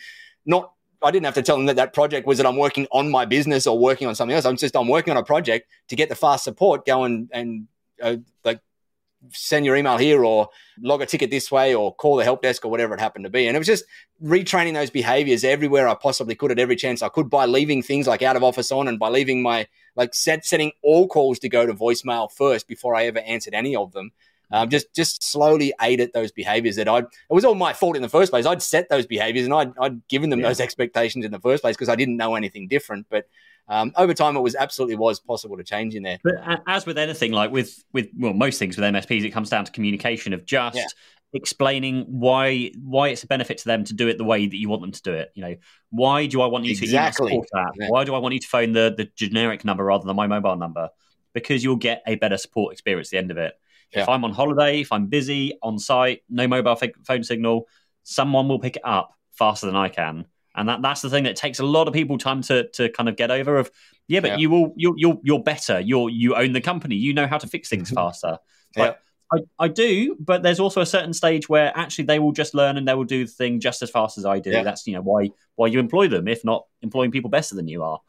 Not I didn't have to tell them that that project was that I'm working on my business or working on something else. I'm just I'm working on a project to get the fast support going and uh, like send your email here or log a ticket this way or call the help desk or whatever it happened to be. And it was just retraining those behaviors everywhere I possibly could at every chance I could by leaving things like out of office on and by leaving my like set, setting all calls to go to voicemail first before I ever answered any of them. Um, just just slowly ate at those behaviors that I it was all my fault in the first place. I'd set those behaviors and I'd, I'd given them yeah. those expectations in the first place because I didn't know anything different. But um, over time, it was absolutely was possible to change in there. But as with anything, like with with well, most things with MSPs, it comes down to communication of just yeah. explaining why why it's a benefit to them to do it the way that you want them to do it. You know, why do I want you exactly. to email support that? Yeah. Why do I want you to phone the the generic number rather than my mobile number? Because you'll get a better support experience at the end of it. Yeah. If I'm on holiday, if I'm busy on site, no mobile phone signal, someone will pick it up faster than I can and that that's the thing that takes a lot of people time to to kind of get over. Of yeah, but yeah. you will you're, you're you're better. You're you own the company. You know how to fix things mm-hmm. faster. yeah. I, I do, but there's also a certain stage where actually they will just learn and they will do the thing just as fast as I do. Yeah. That's you know why why you employ them, if not employing people better than you are,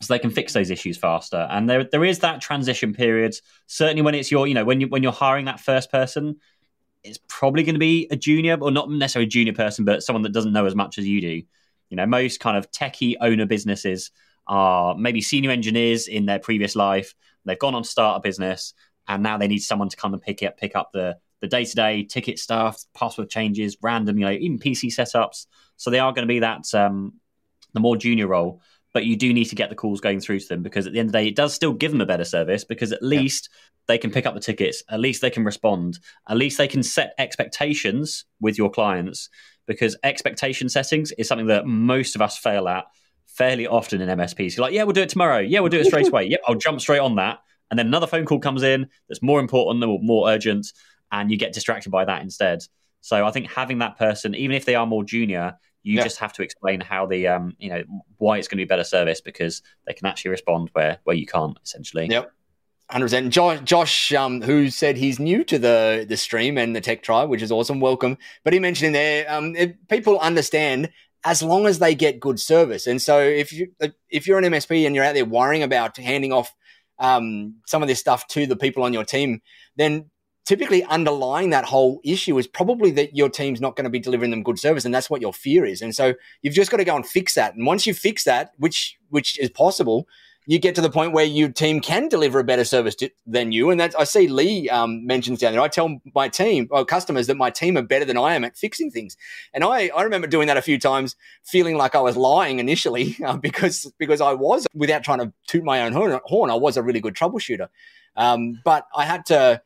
so they can fix those issues faster. And there there is that transition period. Certainly when it's your you know when you when you're hiring that first person, it's probably going to be a junior or not necessarily a junior person, but someone that doesn't know as much as you do. You know, most kind of techie owner businesses are maybe senior engineers in their previous life. They've gone on to start a business, and now they need someone to come and pick up pick up the the day to day ticket stuff, password changes, random, you know, even PC setups. So they are going to be that um, the more junior role. But you do need to get the calls going through to them because at the end of the day, it does still give them a better service because at least yeah. they can pick up the tickets, at least they can respond, at least they can set expectations with your clients because expectation settings is something that most of us fail at fairly often in MSPs. You're like, yeah, we'll do it tomorrow. Yeah, we'll do it straight away. Yep, I'll jump straight on that. And then another phone call comes in that's more important, or more urgent, and you get distracted by that instead. So I think having that person, even if they are more junior, you yeah. just have to explain how the um, you know, why it's going to be better service because they can actually respond where where you can't essentially. Yep. Hundred percent. Josh, Josh um, who said he's new to the the stream and the tech tribe, which is awesome. Welcome. But he mentioned in there, um, people understand as long as they get good service. And so if you if you're an MSP and you're out there worrying about handing off um, some of this stuff to the people on your team, then typically underlying that whole issue is probably that your team's not going to be delivering them good service and that's what your fear is and so you've just got to go and fix that and once you fix that which which is possible you get to the point where your team can deliver a better service to, than you. And that's, I see Lee um, mentions down there. I tell my team, or customers, that my team are better than I am at fixing things. And I, I remember doing that a few times, feeling like I was lying initially uh, because because I was, without trying to toot my own horn, I was a really good troubleshooter. Um, but I had to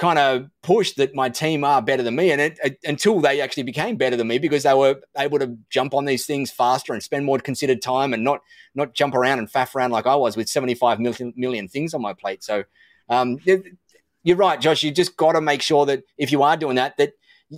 kind of push that my team are better than me, and it, it, until they actually became better than me because they were able to jump on these things faster and spend more considered time and not not jump around and faff around like I was with seventy five million million things on my plate. So um, you're right, Josh. You just got to make sure that if you are doing that, that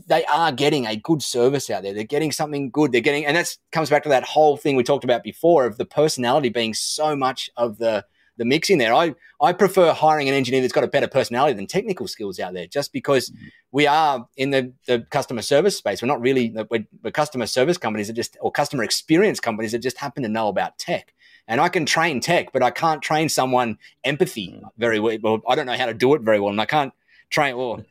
they are getting a good service out there. They're getting something good. They're getting, and that comes back to that whole thing we talked about before of the personality being so much of the the mix in there. I I prefer hiring an engineer that's got a better personality than technical skills out there, just because mm-hmm. we are in the, the customer service space. We're not really we're, we're, customer service companies that just or customer experience companies that just happen to know about tech. And I can train tech, but I can't train someone empathy mm. very well. well I don't know how to do it very well, and I can't train. Well,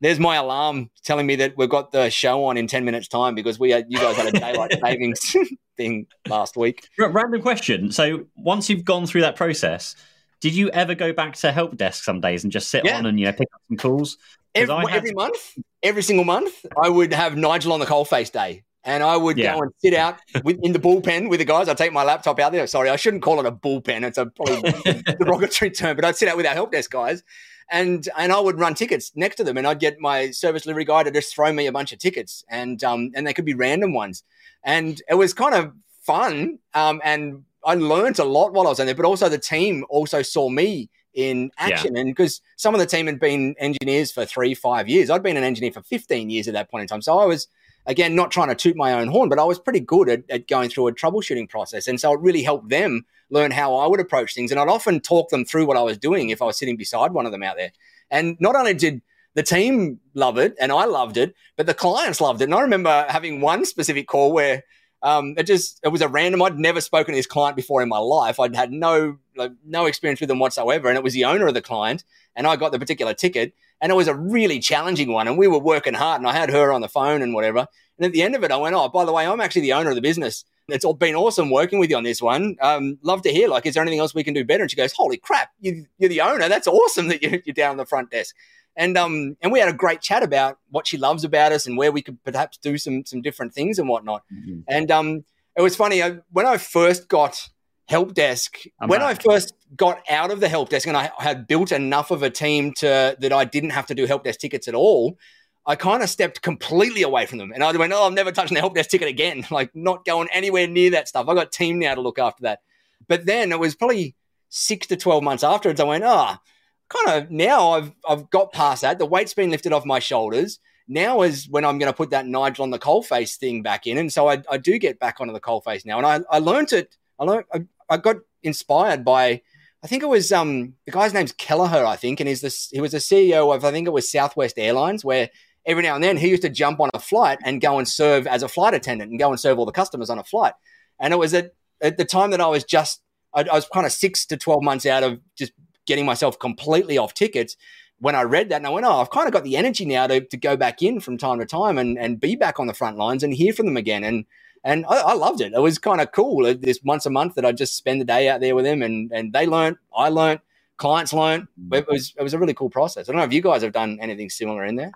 there's my alarm telling me that we've got the show on in 10 minutes time because we had, you guys had a daylight savings thing last week. Random question. So once you've gone through that process, did you ever go back to help desk some days and just sit yeah. on and you know pick up some calls? Every, every month, every single month, I would have Nigel on the coalface day. And I would yeah. go and sit out with, in the bullpen with the guys. I'd take my laptop out there. Sorry, I shouldn't call it a bullpen. It's a probably derogatory term, but I'd sit out with our help desk guys and and I would run tickets next to them, and I'd get my service delivery guy to just throw me a bunch of tickets, and um, and they could be random ones, and it was kind of fun, um, and I learned a lot while I was in there, but also the team also saw me in action, yeah. and because some of the team had been engineers for three, five years, I'd been an engineer for fifteen years at that point in time, so I was again not trying to toot my own horn, but I was pretty good at, at going through a troubleshooting process, and so it really helped them learn how I would approach things. And I'd often talk them through what I was doing if I was sitting beside one of them out there. And not only did the team love it and I loved it, but the clients loved it. And I remember having one specific call where um, it just it was a random. I'd never spoken to this client before in my life. I'd had no like, no experience with them whatsoever. And it was the owner of the client, and I got the particular ticket, and it was a really challenging one. And we were working hard, and I had her on the phone and whatever. And at the end of it, I went, "Oh, by the way, I'm actually the owner of the business. It's all been awesome working with you on this one. Um, love to hear. Like, is there anything else we can do better?" And she goes, "Holy crap, you, are the owner. That's awesome that you're, you're down the front desk." And um, and we had a great chat about what she loves about us and where we could perhaps do some some different things and whatnot. Mm-hmm. And um, it was funny I, when I first got help desk I'm when. I first got out of the help desk and I had built enough of a team to that I didn't have to do help desk tickets at all. I kind of stepped completely away from them and I went, oh, I'm never touching the help desk ticket again. Like not going anywhere near that stuff. I got team now to look after that. But then it was probably six to 12 months afterwards. I went, ah, oh, kind of now I've, I've got past that. The weight's been lifted off my shoulders. Now is when I'm going to put that Nigel on the coalface thing back in. And so I, I do get back onto the coalface now. And I, I learned it. I learned, I, I got inspired by I think it was um the guy's name's Kelleher, I think, and he's he was the CEO of I think it was Southwest Airlines, where every now and then he used to jump on a flight and go and serve as a flight attendant and go and serve all the customers on a flight. And it was at, at the time that I was just I, I was kind of six to twelve months out of just getting myself completely off tickets. When I read that and I went, oh, I've kind of got the energy now to, to go back in from time to time and, and be back on the front lines and hear from them again. And and I, I, loved it. It was kind of cool. This once a month that I just spend the day out there with them, and and they learned, I learned, clients learned. Mm. It was it was a really cool process. I don't know if you guys have done anything similar in there.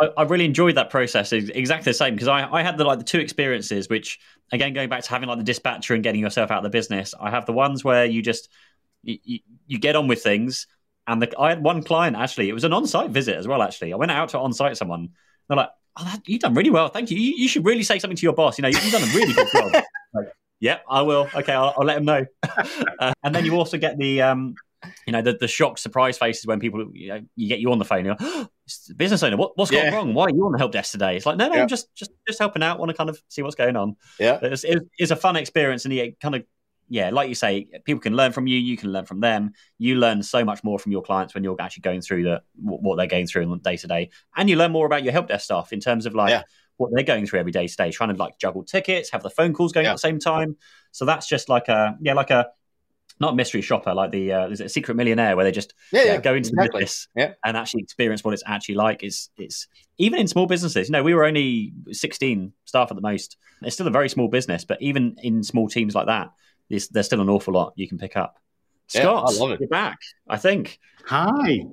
I, I really enjoyed that process. It's exactly the same because I, I had the like the two experiences, which again going back to having like the dispatcher and getting yourself out of the business. I have the ones where you just you, you get on with things. And the, I had one client actually. It was an on-site visit as well. Actually, I went out to on-site someone. They're like, oh, that, you've done really well. Thank you. you. you. should really say something to your boss. You know, you've done a really good job. like, yeah, I will. Okay, I'll, I'll let him know. uh, and then you also get the, um, you know, the, the shock surprise faces when people, you know, you get you on the phone. You're, oh, business owner, what, what's yeah. gone wrong? Why are you on the help desk today? It's like, no, no, yeah. I'm just, just, just helping out. Want to kind of see what's going on. Yeah, it's, it's a fun experience, and it kind of yeah, like you say, people can learn from you. You can learn from them. You learn so much more from your clients when you're actually going through the what they're going through day to day, and you learn more about your help desk staff in terms of like yeah. what they're going through every day to day, trying to like juggle tickets, have the phone calls going yeah. at the same time. So that's just like a yeah, like a not mystery shopper like the uh, is it a secret millionaire where they just yeah, yeah, go into exactly. business and actually experience what it's actually like is it's even in small businesses you know we were only 16 staff at the most it's still a very small business but even in small teams like that there's, there's still an awful lot you can pick up. Scott, yeah, I love it. you're back. I think. Hi.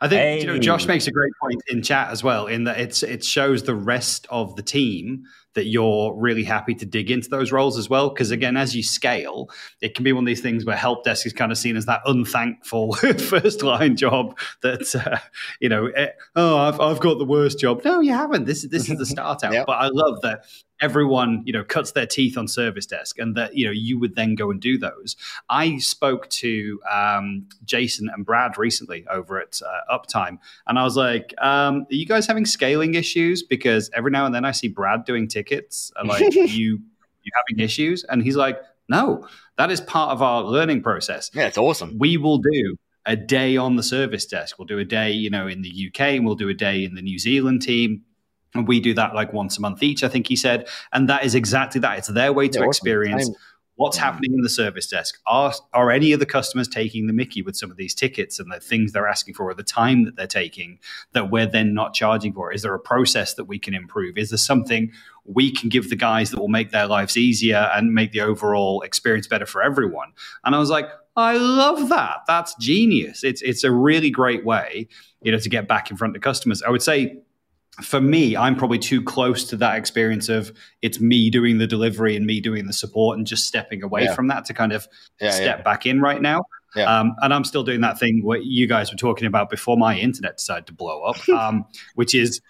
I think hey. you know Josh makes a great point in chat as well, in that it's it shows the rest of the team that you're really happy to dig into those roles as well. Because again, as you scale, it can be one of these things where help desk is kind of seen as that unthankful first line job that uh, you know, it, eh, oh, I've, I've got the worst job. No, you haven't. This this is the start out. yep. But I love that everyone you know cuts their teeth on service desk and that you know you would then go and do those i spoke to um, jason and brad recently over at uh, uptime and i was like um, are you guys having scaling issues because every now and then i see brad doing tickets uh, like you you having issues? And he's like no that is part of our learning process. Yeah it's awesome. We will do a day on the service desk. We'll do a day you know in the uk and we'll do a day in the new zealand team. And we do that like once a month each, I think he said. And that is exactly that. It's their way to yeah, experience what's mm. happening in the service desk. Are, are any of the customers taking the Mickey with some of these tickets and the things they're asking for, or the time that they're taking that we're then not charging for? Is there a process that we can improve? Is there something we can give the guys that will make their lives easier and make the overall experience better for everyone? And I was like, I love that. That's genius. It's it's a really great way, you know, to get back in front of customers. I would say for me, I'm probably too close to that experience of it's me doing the delivery and me doing the support and just stepping away yeah. from that to kind of yeah, step yeah. back in right now. Um, and I'm still doing that thing what you guys were talking about before my internet decided to blow up, um, which is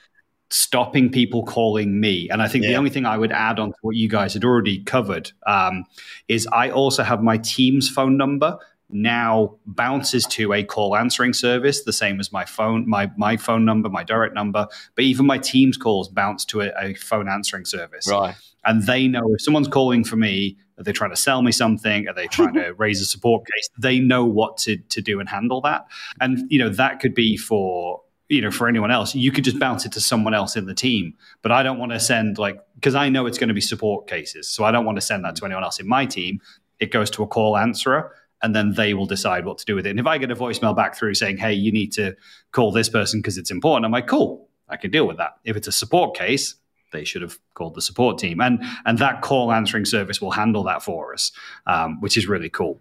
stopping people calling me. And I think the only thing I would add on to what you guys had already covered um, is I also have my team's phone number now bounces to a call answering service, the same as my phone, my my phone number, my direct number, but even my Teams calls bounce to a, a phone answering service. Right. And they know if someone's calling for me, are they trying to sell me something? Are they trying to raise a support case? They know what to to do and handle that. And you know that could be for you know for anyone else you could just bounce it to someone else in the team but i don't want to send like because i know it's going to be support cases so i don't want to send that to anyone else in my team it goes to a call answerer and then they will decide what to do with it. And if I get a voicemail back through saying, "Hey, you need to call this person because it's important," I'm like, "Cool, I can deal with that." If it's a support case, they should have called the support team, and and that call answering service will handle that for us, um, which is really cool.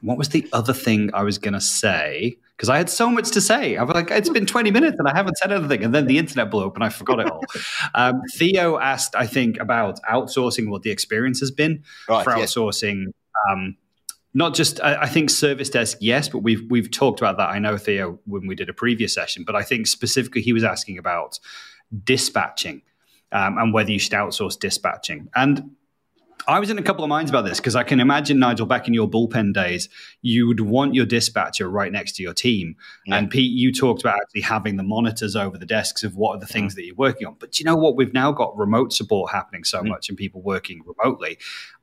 What was the other thing I was going to say? Because I had so much to say. I was like, it's been 20 minutes and I haven't said anything. And then the internet blew up and I forgot it all. um, Theo asked, I think, about outsourcing, what the experience has been right, for outsourcing. Um, not just, I, I, think service desk, yes, but we've we've talked about that. I know Theo when we did a previous session, but I think specifically he was asking about dispatching um, and whether you should outsource dispatching. And I was in a couple of minds about this because I can imagine, Nigel, back in your bullpen days, you would want your dispatcher right next to your team. Yeah. And Pete, you talked about actually having the monitors over the desks of what are the things that you're working on. But you know what? We've now got remote support happening so mm much and people working remotely.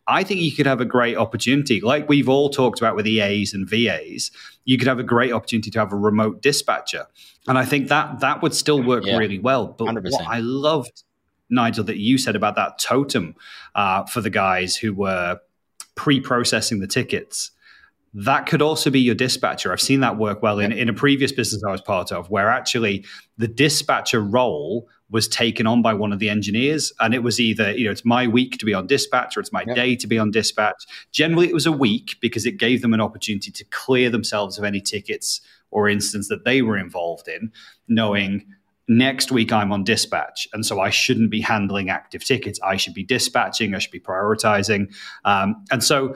I think you could have a great opportunity, like we've all talked about with EAs and VAs. You could have a great opportunity to have a remote dispatcher, and I think that that would still work yeah. really well. But 100%. what I loved Nigel, that you said about that totem uh, for the guys who were pre-processing the tickets. That could also be your dispatcher. I've seen that work well in, in a previous business I was part of, where actually the dispatcher role was taken on by one of the engineers, and it was either you know it's my week to be on dispatch or it's my day to be on dispatch. Generally, it was a week because it gave them an opportunity to clear themselves of any tickets or instance that they were involved in, knowing next week I'm on dispatch. And so I shouldn't be handling active tickets. I should be dispatching, I should be prioritizing. Um, and so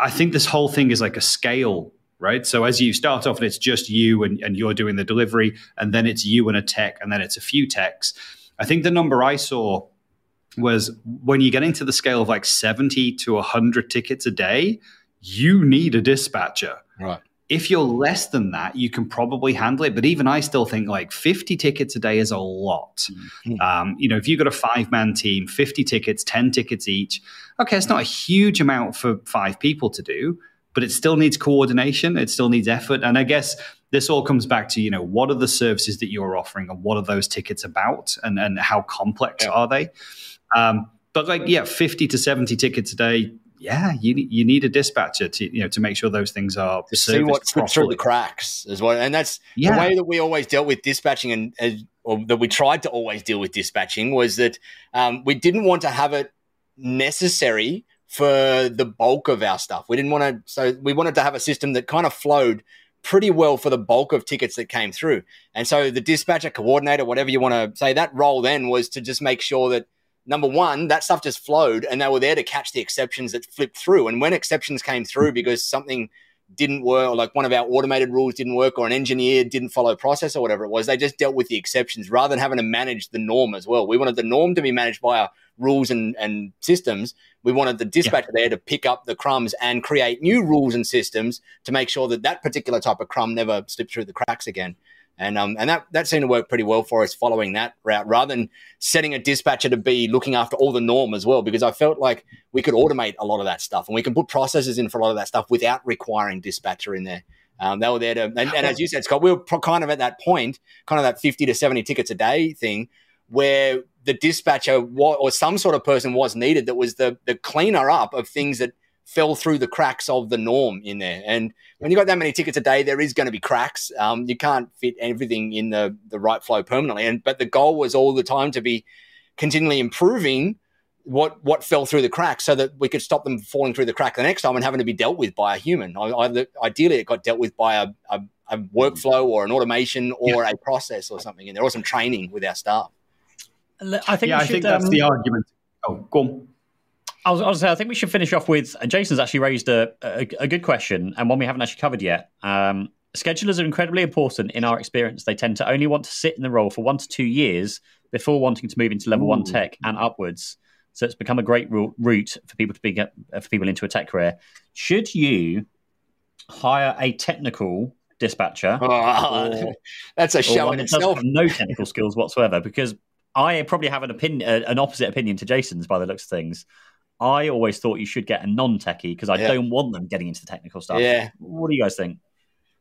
I think this whole thing is like a scale, right? So as you start off and it's just you and, and you're doing the delivery, and then it's you and a tech, and then it's a few techs. I think the number I saw was when you get into the scale of like 70 to 100 tickets a day, you need a dispatcher. Right if you're less than that, you can probably handle it. But even I still think like 50 tickets a day is a lot. Mm-hmm. Um, you know, if you've got a five man team, 50 tickets, 10 tickets each, okay, it's not a huge amount for five people to do, but it still needs coordination. It still needs effort. And I guess this all comes back to, you know, what are the services that you're offering and what are those tickets about and, and how complex yeah. are they? Um, but like, yeah, 50 to 70 tickets a day, yeah, you you need a dispatcher to you know to make sure those things are to see what slips through the cracks as well. And that's yeah. the way that we always dealt with dispatching, and, and or that we tried to always deal with dispatching was that um, we didn't want to have it necessary for the bulk of our stuff. We didn't want to, so we wanted to have a system that kind of flowed pretty well for the bulk of tickets that came through. And so the dispatcher coordinator, whatever you want to say, that role then was to just make sure that number one, that stuff just flowed and they were there to catch the exceptions that flipped through. And when exceptions came through because something didn't work, or like one of our automated rules didn't work, or an engineer didn't follow process or whatever it was, they just dealt with the exceptions rather than having to manage the norm as well. We wanted the norm to be managed by our rules and, and systems. We wanted the dispatcher yeah. there to pick up the crumbs and create new rules and systems to make sure that that particular type of crumb never slipped through the cracks again. And um, and that that seemed to work pretty well for us following that route, rather than setting a dispatcher to be looking after all the norm as well. Because I felt like we could automate a lot of that stuff, and we can put processes in for a lot of that stuff without requiring dispatcher in there. Um, they were there to, and, and, as you said, Scott, we were kind of at that point, kind of that fifty to seventy tickets a day thing, where the dispatcher or some sort of person was needed that was the the cleaner up of things that fell through the cracks of the norm in there. And when you got that many tickets a day, there is going to be cracks. Um, you can't fit everything in the the right flow permanently. And but the goal was all the time to be continually improving what what fell through the cracks so that we could stop them falling through the crack the next time and having to be dealt with by a human. I, ideally, it got dealt with by a, a, a workflow or an automation or yeah. a process or something. And there was some training with our staff. I think yeah, I should, think that's um, the argument. Oh, go on. I was, I was say, I think we should finish off with uh, Jason's actually raised a, a, a, good question and one we haven't actually covered yet. Um, schedulers are incredibly important in our experience. They tend to only want to sit in the role for one to two years before wanting to move into level Ooh. one tech and upwards. So it's become a great route for people to be uh, for people into a tech career. Should you hire a technical dispatcher? Oh, or, that's a show in itself. No technical skills whatsoever, because I probably have an opinion, uh, an opposite opinion to Jason's by the looks of things. I always thought you should get a non-techie because I yeah. don't want them getting into the technical stuff. Yeah. What do you guys think?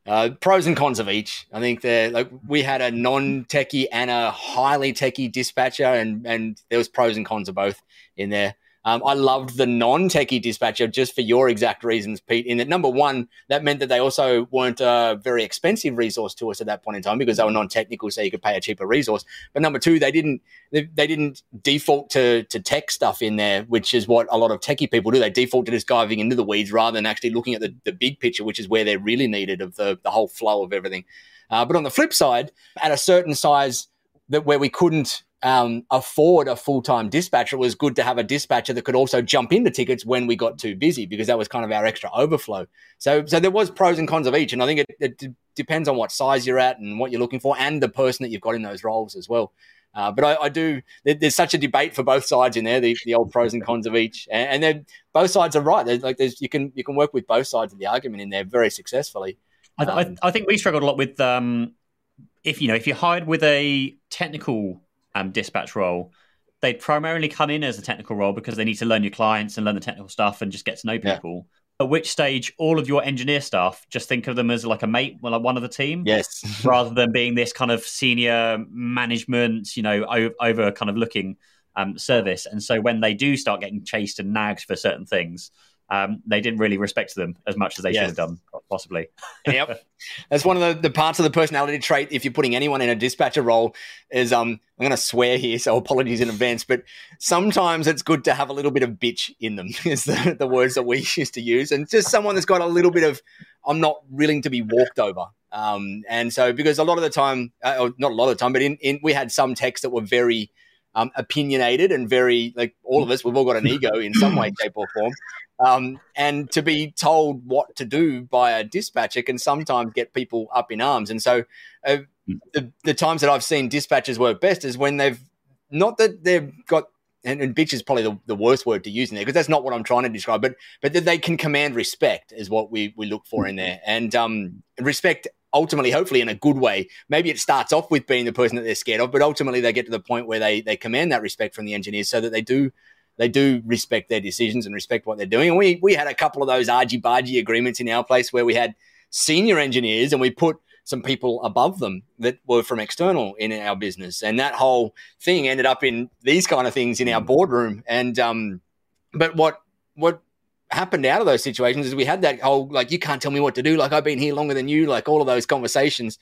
Uh, pros and cons of each. I think they're like we had a non-techie and a highly techie dispatcher, and and there was pros and cons of both in there. Um, I loved the non-techie dispatcher just for your exact reasons, Pete. In that, number one, that meant that they also weren't a very expensive resource to us at that point in time because they were non-technical, so you could pay a cheaper resource. But number two, they didn't they, they didn't default to to tech stuff in there, which is what a lot of techie people do. They default to just diving into the weeds rather than actually looking at the, the big picture, which is where they're really needed of the the whole flow of everything. Uh, but on the flip side, at a certain size that where we couldn't um, afford a full time dispatcher, it was good to have a dispatcher that could also jump into tickets when we got too busy because that was kind of our extra overflow. So, so there was pros and cons of each, and I think it, it d- depends on what size you're at and what you're looking for, and the person that you've got in those roles as well. Uh, but I, I do. There, there's such a debate for both sides in there, the, the old pros and cons of each, and, and then both sides are right. There's, like there's you can you can work with both sides of the argument in there very successfully. Um, I, I, I, think we struggled a lot with um, if you know if you're hired with a technical um, dispatch role, they'd primarily come in as a technical role because they need to learn your clients and learn the technical stuff and just get to know people. Yeah. At which stage, all of your engineer staff just think of them as like a mate, well, like one of the team, yes, rather than being this kind of senior management, you know, over, over kind of looking um, service. And so when they do start getting chased and nagged for certain things, um, they didn't really respect them as much as they yes. should have done, possibly. yep, that's one of the, the parts of the personality trait. If you're putting anyone in a dispatcher role, is um, I'm going to swear here, so apologies in advance. But sometimes it's good to have a little bit of bitch in them. Is the, the words that we used to use, and just someone that's got a little bit of I'm not willing to be walked over. Um, and so because a lot of the time, uh, not a lot of the time, but in, in we had some texts that were very um, opinionated and very like all of us, we've all got an ego in some way, shape, or form. Um, and to be told what to do by a dispatcher can sometimes get people up in arms. And so, uh, the, the times that I've seen dispatchers work best is when they've not that they've got and, and bitch is probably the, the worst word to use in there because that's not what I'm trying to describe, but but that they can command respect is what we we look for in there, and um, respect ultimately, hopefully, in a good way. Maybe it starts off with being the person that they're scared of, but ultimately they get to the point where they they command that respect from the engineers so that they do they do respect their decisions and respect what they're doing. And we we had a couple of those argy bargy agreements in our place where we had senior engineers and we put some people above them that were from external in our business, and that whole thing ended up in these kind of things in our boardroom. And um, but what what happened out of those situations is we had that whole like you can't tell me what to do, like I've been here longer than you, like all of those conversations,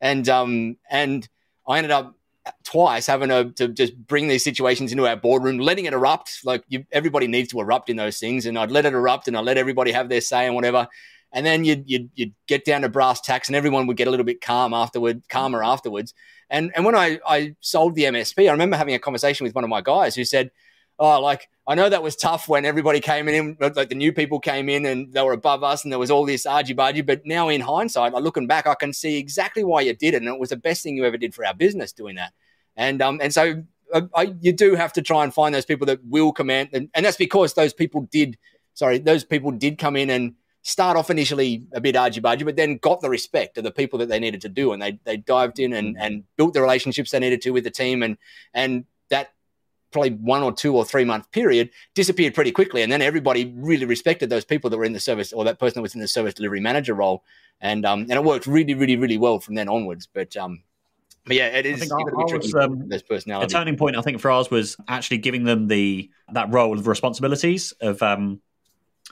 and um and I ended up twice having to, to just bring these situations into our boardroom, letting it erupt. Like you, everybody needs to erupt in those things, and I'd let it erupt and I'd let everybody have their say and whatever. And then you'd, you'd, you'd get down to brass tacks, and everyone would get a little bit calm afterward, calmer afterwards. And and when I I sold the MSP, I remember having a conversation with one of my guys who said, "Oh, like I know that was tough when everybody came in, like the new people came in and they were above us, and there was all this argy bargy. But now in hindsight, looking back, I can see exactly why you did it, and it was the best thing you ever did for our business doing that. And um, and so uh, I, you do have to try and find those people that will command, and, and that's because those people did, sorry, those people did come in and start off initially a bit argy bargy, but then got the respect of the people that they needed to do, and they they dived in and, and built the relationships they needed to with the team, and and that probably one or two or three month period disappeared pretty quickly, and then everybody really respected those people that were in the service or that person that was in the service delivery manager role, and um and it worked really really really well from then onwards, but um but yeah, it is. I think was, um, this personality. A turning point, I think, for ours was actually giving them the that role of responsibilities of, um,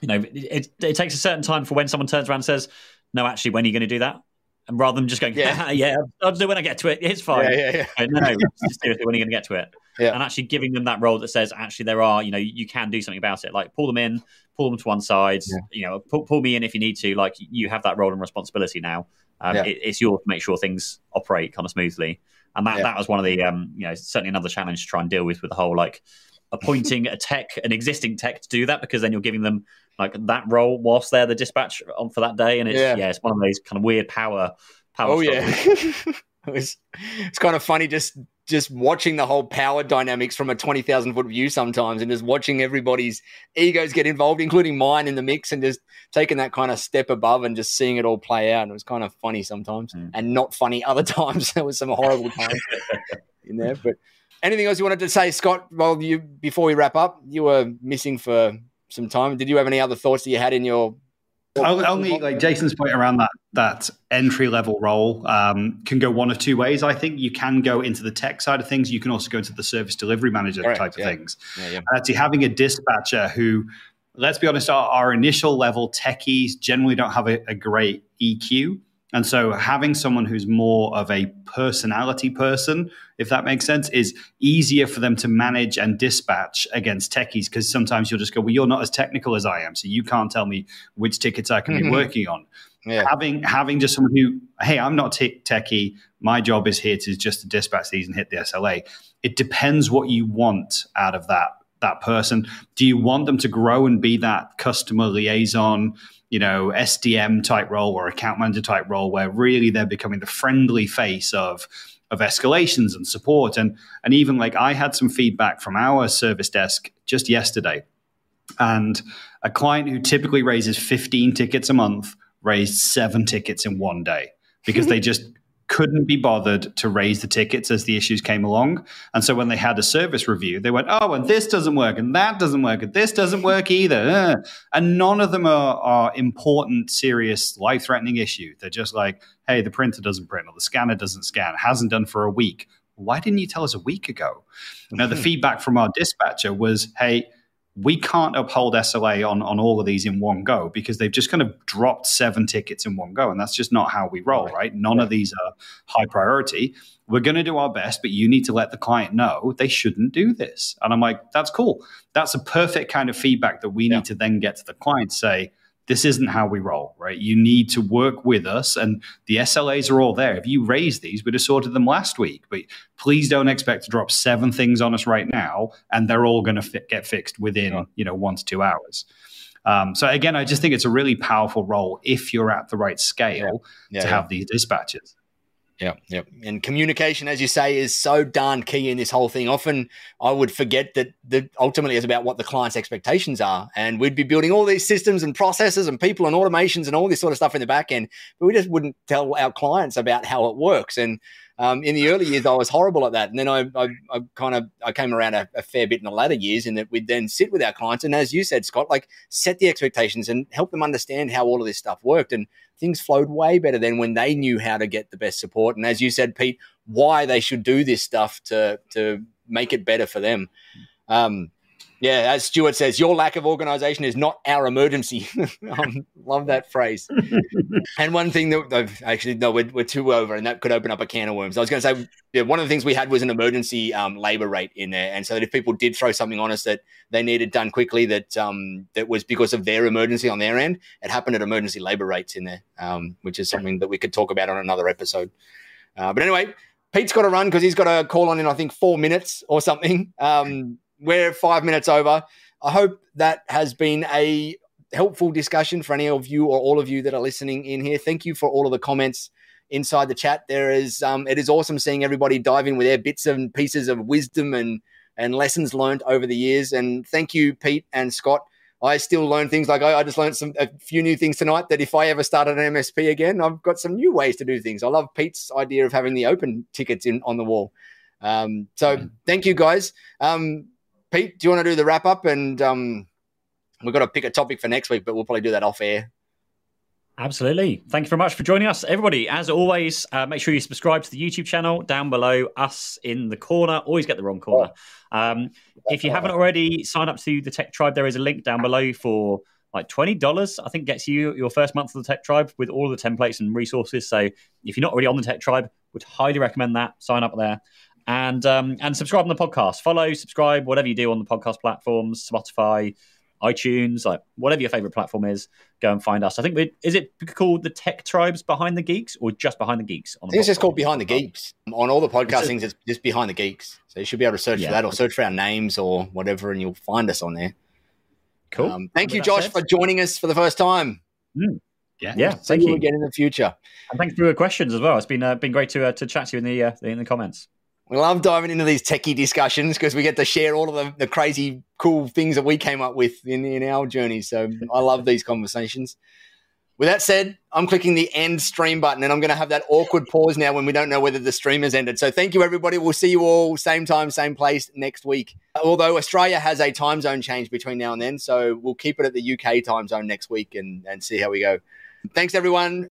you know, it, it takes a certain time for when someone turns around and says, "No, actually, when are you going to do that?" And rather than just going, "Yeah, yeah, I'll do it when I get to it. It's fine." Yeah, yeah, yeah. no, no, seriously, when are you going to get to it? Yeah. And actually giving them that role that says, actually, there are, you know, you can do something about it. Like pull them in, pull them to one side. Yeah. You know, pull, pull me in if you need to. Like you have that role and responsibility now. Um, yeah. it, it's yours to make sure things operate kind of smoothly. And that, that was one of the, um, you know, certainly another challenge to try and deal with with the whole like appointing a tech, an existing tech to do that, because then you're giving them like that role whilst they're the dispatch on for that day. And it's, yeah, yeah it's one of those kind of weird power. power oh, yeah. it's, it's kind of funny just just watching the whole power dynamics from a 20,000 foot view sometimes and just watching everybody's egos get involved, including mine in the mix, and just taking that kind of step above and just seeing it all play out. And it was kind of funny sometimes mm. and not funny other times. there was some horrible times in there. But anything else you wanted to say, Scott, well, you before we wrap up, you were missing for some time. Did you have any other thoughts that you had in your only like Jason's point around that that entry level role um, can go one of two ways. I think you can go into the tech side of things. You can also go into the service delivery manager Correct, type of yeah. things. Yeah, yeah. Actually, having a dispatcher who, let's be honest, our, our initial level techies generally don't have a, a great EQ. And so having someone who's more of a personality person, if that makes sense, is easier for them to manage and dispatch against techies because sometimes you'll just go, well, you're not as technical as I am, so you can't tell me which tickets I can be Mhm. working on. Yeah. Having having just someone who, hey, I'm not tech techie. My job is here to just to dispatch these and hit the SLA. It depends what you want out of that that person. Do you want them to grow and be that customer liaison? You know, SDM type role or account manager type role where really they're becoming the friendly face of of escalations and support. And and even like I had some feedback from our service desk just yesterday. And a client who typically raises 15 tickets a month raised seven tickets in one day because they just couldn't be bothered to raise the tickets as the issues came along. And so when they had a service review, they went, oh, and this doesn't work, and that doesn't work, and this doesn't work either. Uh. And none of them are, are important, serious, life threatening issue. They're just like, hey, the printer doesn't print, or the scanner doesn't scan, hasn't done for a week. Why didn't you tell us a week ago? Now, the feedback from our dispatcher was, hey, we can't uphold SLA on, on all of these in one go because they've just kind of dropped seven tickets in one go. And that's just not how we roll, right? None of these are high priority. We're going to do our best, but you need to let the client know they shouldn't do this. And I'm like, that's cool. That's a perfect kind of feedback that we Yeah. need to then get to the client say, this isn't how we roll, right? You need to work with us, and the SLAs are all there. If you raise these, we'd have sorted them last week, but please don't expect to drop seven things on us right now, and they're all going to fi- get fixed within Sure. you know one to two hours. Um, so again, I just think it's a really powerful role if you're at the right scale Yeah, to yeah. have these dispatches. Yeah, yeah. And communication, as you say, is so darn key in this whole thing. Often I would forget that that ultimately is about what the client's expectations are. And we'd be building all these systems and processes and people and automations and all this sort of stuff in the back end, but we just wouldn't tell our clients about how it works. And um, in the early years, I was horrible at that. And then I, I, I kind of I came around a, a fair bit in the latter years in that we'd then sit with our clients and, as you said, Scott, like set the expectations and help them understand how all of this stuff worked. And things flowed way better than when they knew how to get the best support. And as you said, Pete, why they should do this stuff to to make it better for them. Um, yeah, as Stuart says, your lack of organization is not our emergency. um, love that phrase. and one thing that I've actually no, we're, we're two over, and that could open up a can of worms. I was going to say, yeah, one of the things we had was an emergency um, labor rate in there, and so that if people did throw something on us that they needed done quickly, that um, that was because of their emergency on their end, it happened at emergency labor rates in there, um, which is something that we could talk about on another episode. Uh, but anyway, Pete's got to run because he's got a call on in I think four minutes or something. Um, we're five minutes over. I hope that has been a helpful discussion for any of you or all of you that are listening in here. Thank you for all of the comments inside the chat. There is um, it is awesome seeing everybody dive in with their bits and pieces of wisdom and and lessons learned over the years. And thank you, Pete and Scott. I still learn things like I, I just learned some a few new things tonight that if I ever started an MSP again, I've got some new ways to do things. I love Pete's idea of having the open tickets in on the wall. Um, so thank you guys. Um, Pete, do you want to do the wrap up? And um, we've got to pick a topic for next week, but we'll probably do that off air. Absolutely. Thank you very much for joining us, everybody. As always, uh, make sure you subscribe to the YouTube channel down below. Us in the corner. Always get the wrong corner. Um, if you haven't already signed up to the Tech Tribe, there is a link down below for like twenty dollars. I think gets you your first month of the Tech Tribe with all the templates and resources. So if you're not already on the Tech Tribe, would highly recommend that. Sign up there. And um, and subscribe on the podcast. Follow, subscribe, whatever you do on the podcast platforms, Spotify, iTunes, like whatever your favorite platform is, go and find us. I think we is it called the Tech Tribes Behind the Geeks or just Behind the Geeks? On I the think it's just called Behind the Geeks. On all the podcast things, it's just Behind the Geeks. So you should be able to search Yeah. for that or search for our names or whatever, and you'll find us on there. Cool. Um, thank you, Josh, said- for joining us for the first time. Yeah. Yeah, See thank you you. again in the future. And thanks for your questions as well. It's been uh, been great to uh, to chat to you in the uh, in the comments. We love diving into these techie discussions because we get to share all of the, the crazy, cool things that we came up with in, in our journey. So I love these conversations. With that said, I'm clicking the end stream button and I'm going to have that awkward pause now when we don't know whether the stream has ended. So thank you, everybody. We'll see you all same time, same place next week. Although Australia has a time zone change between now and then. So we'll keep it at the UK time zone next week and, and see how we go. Thanks, everyone.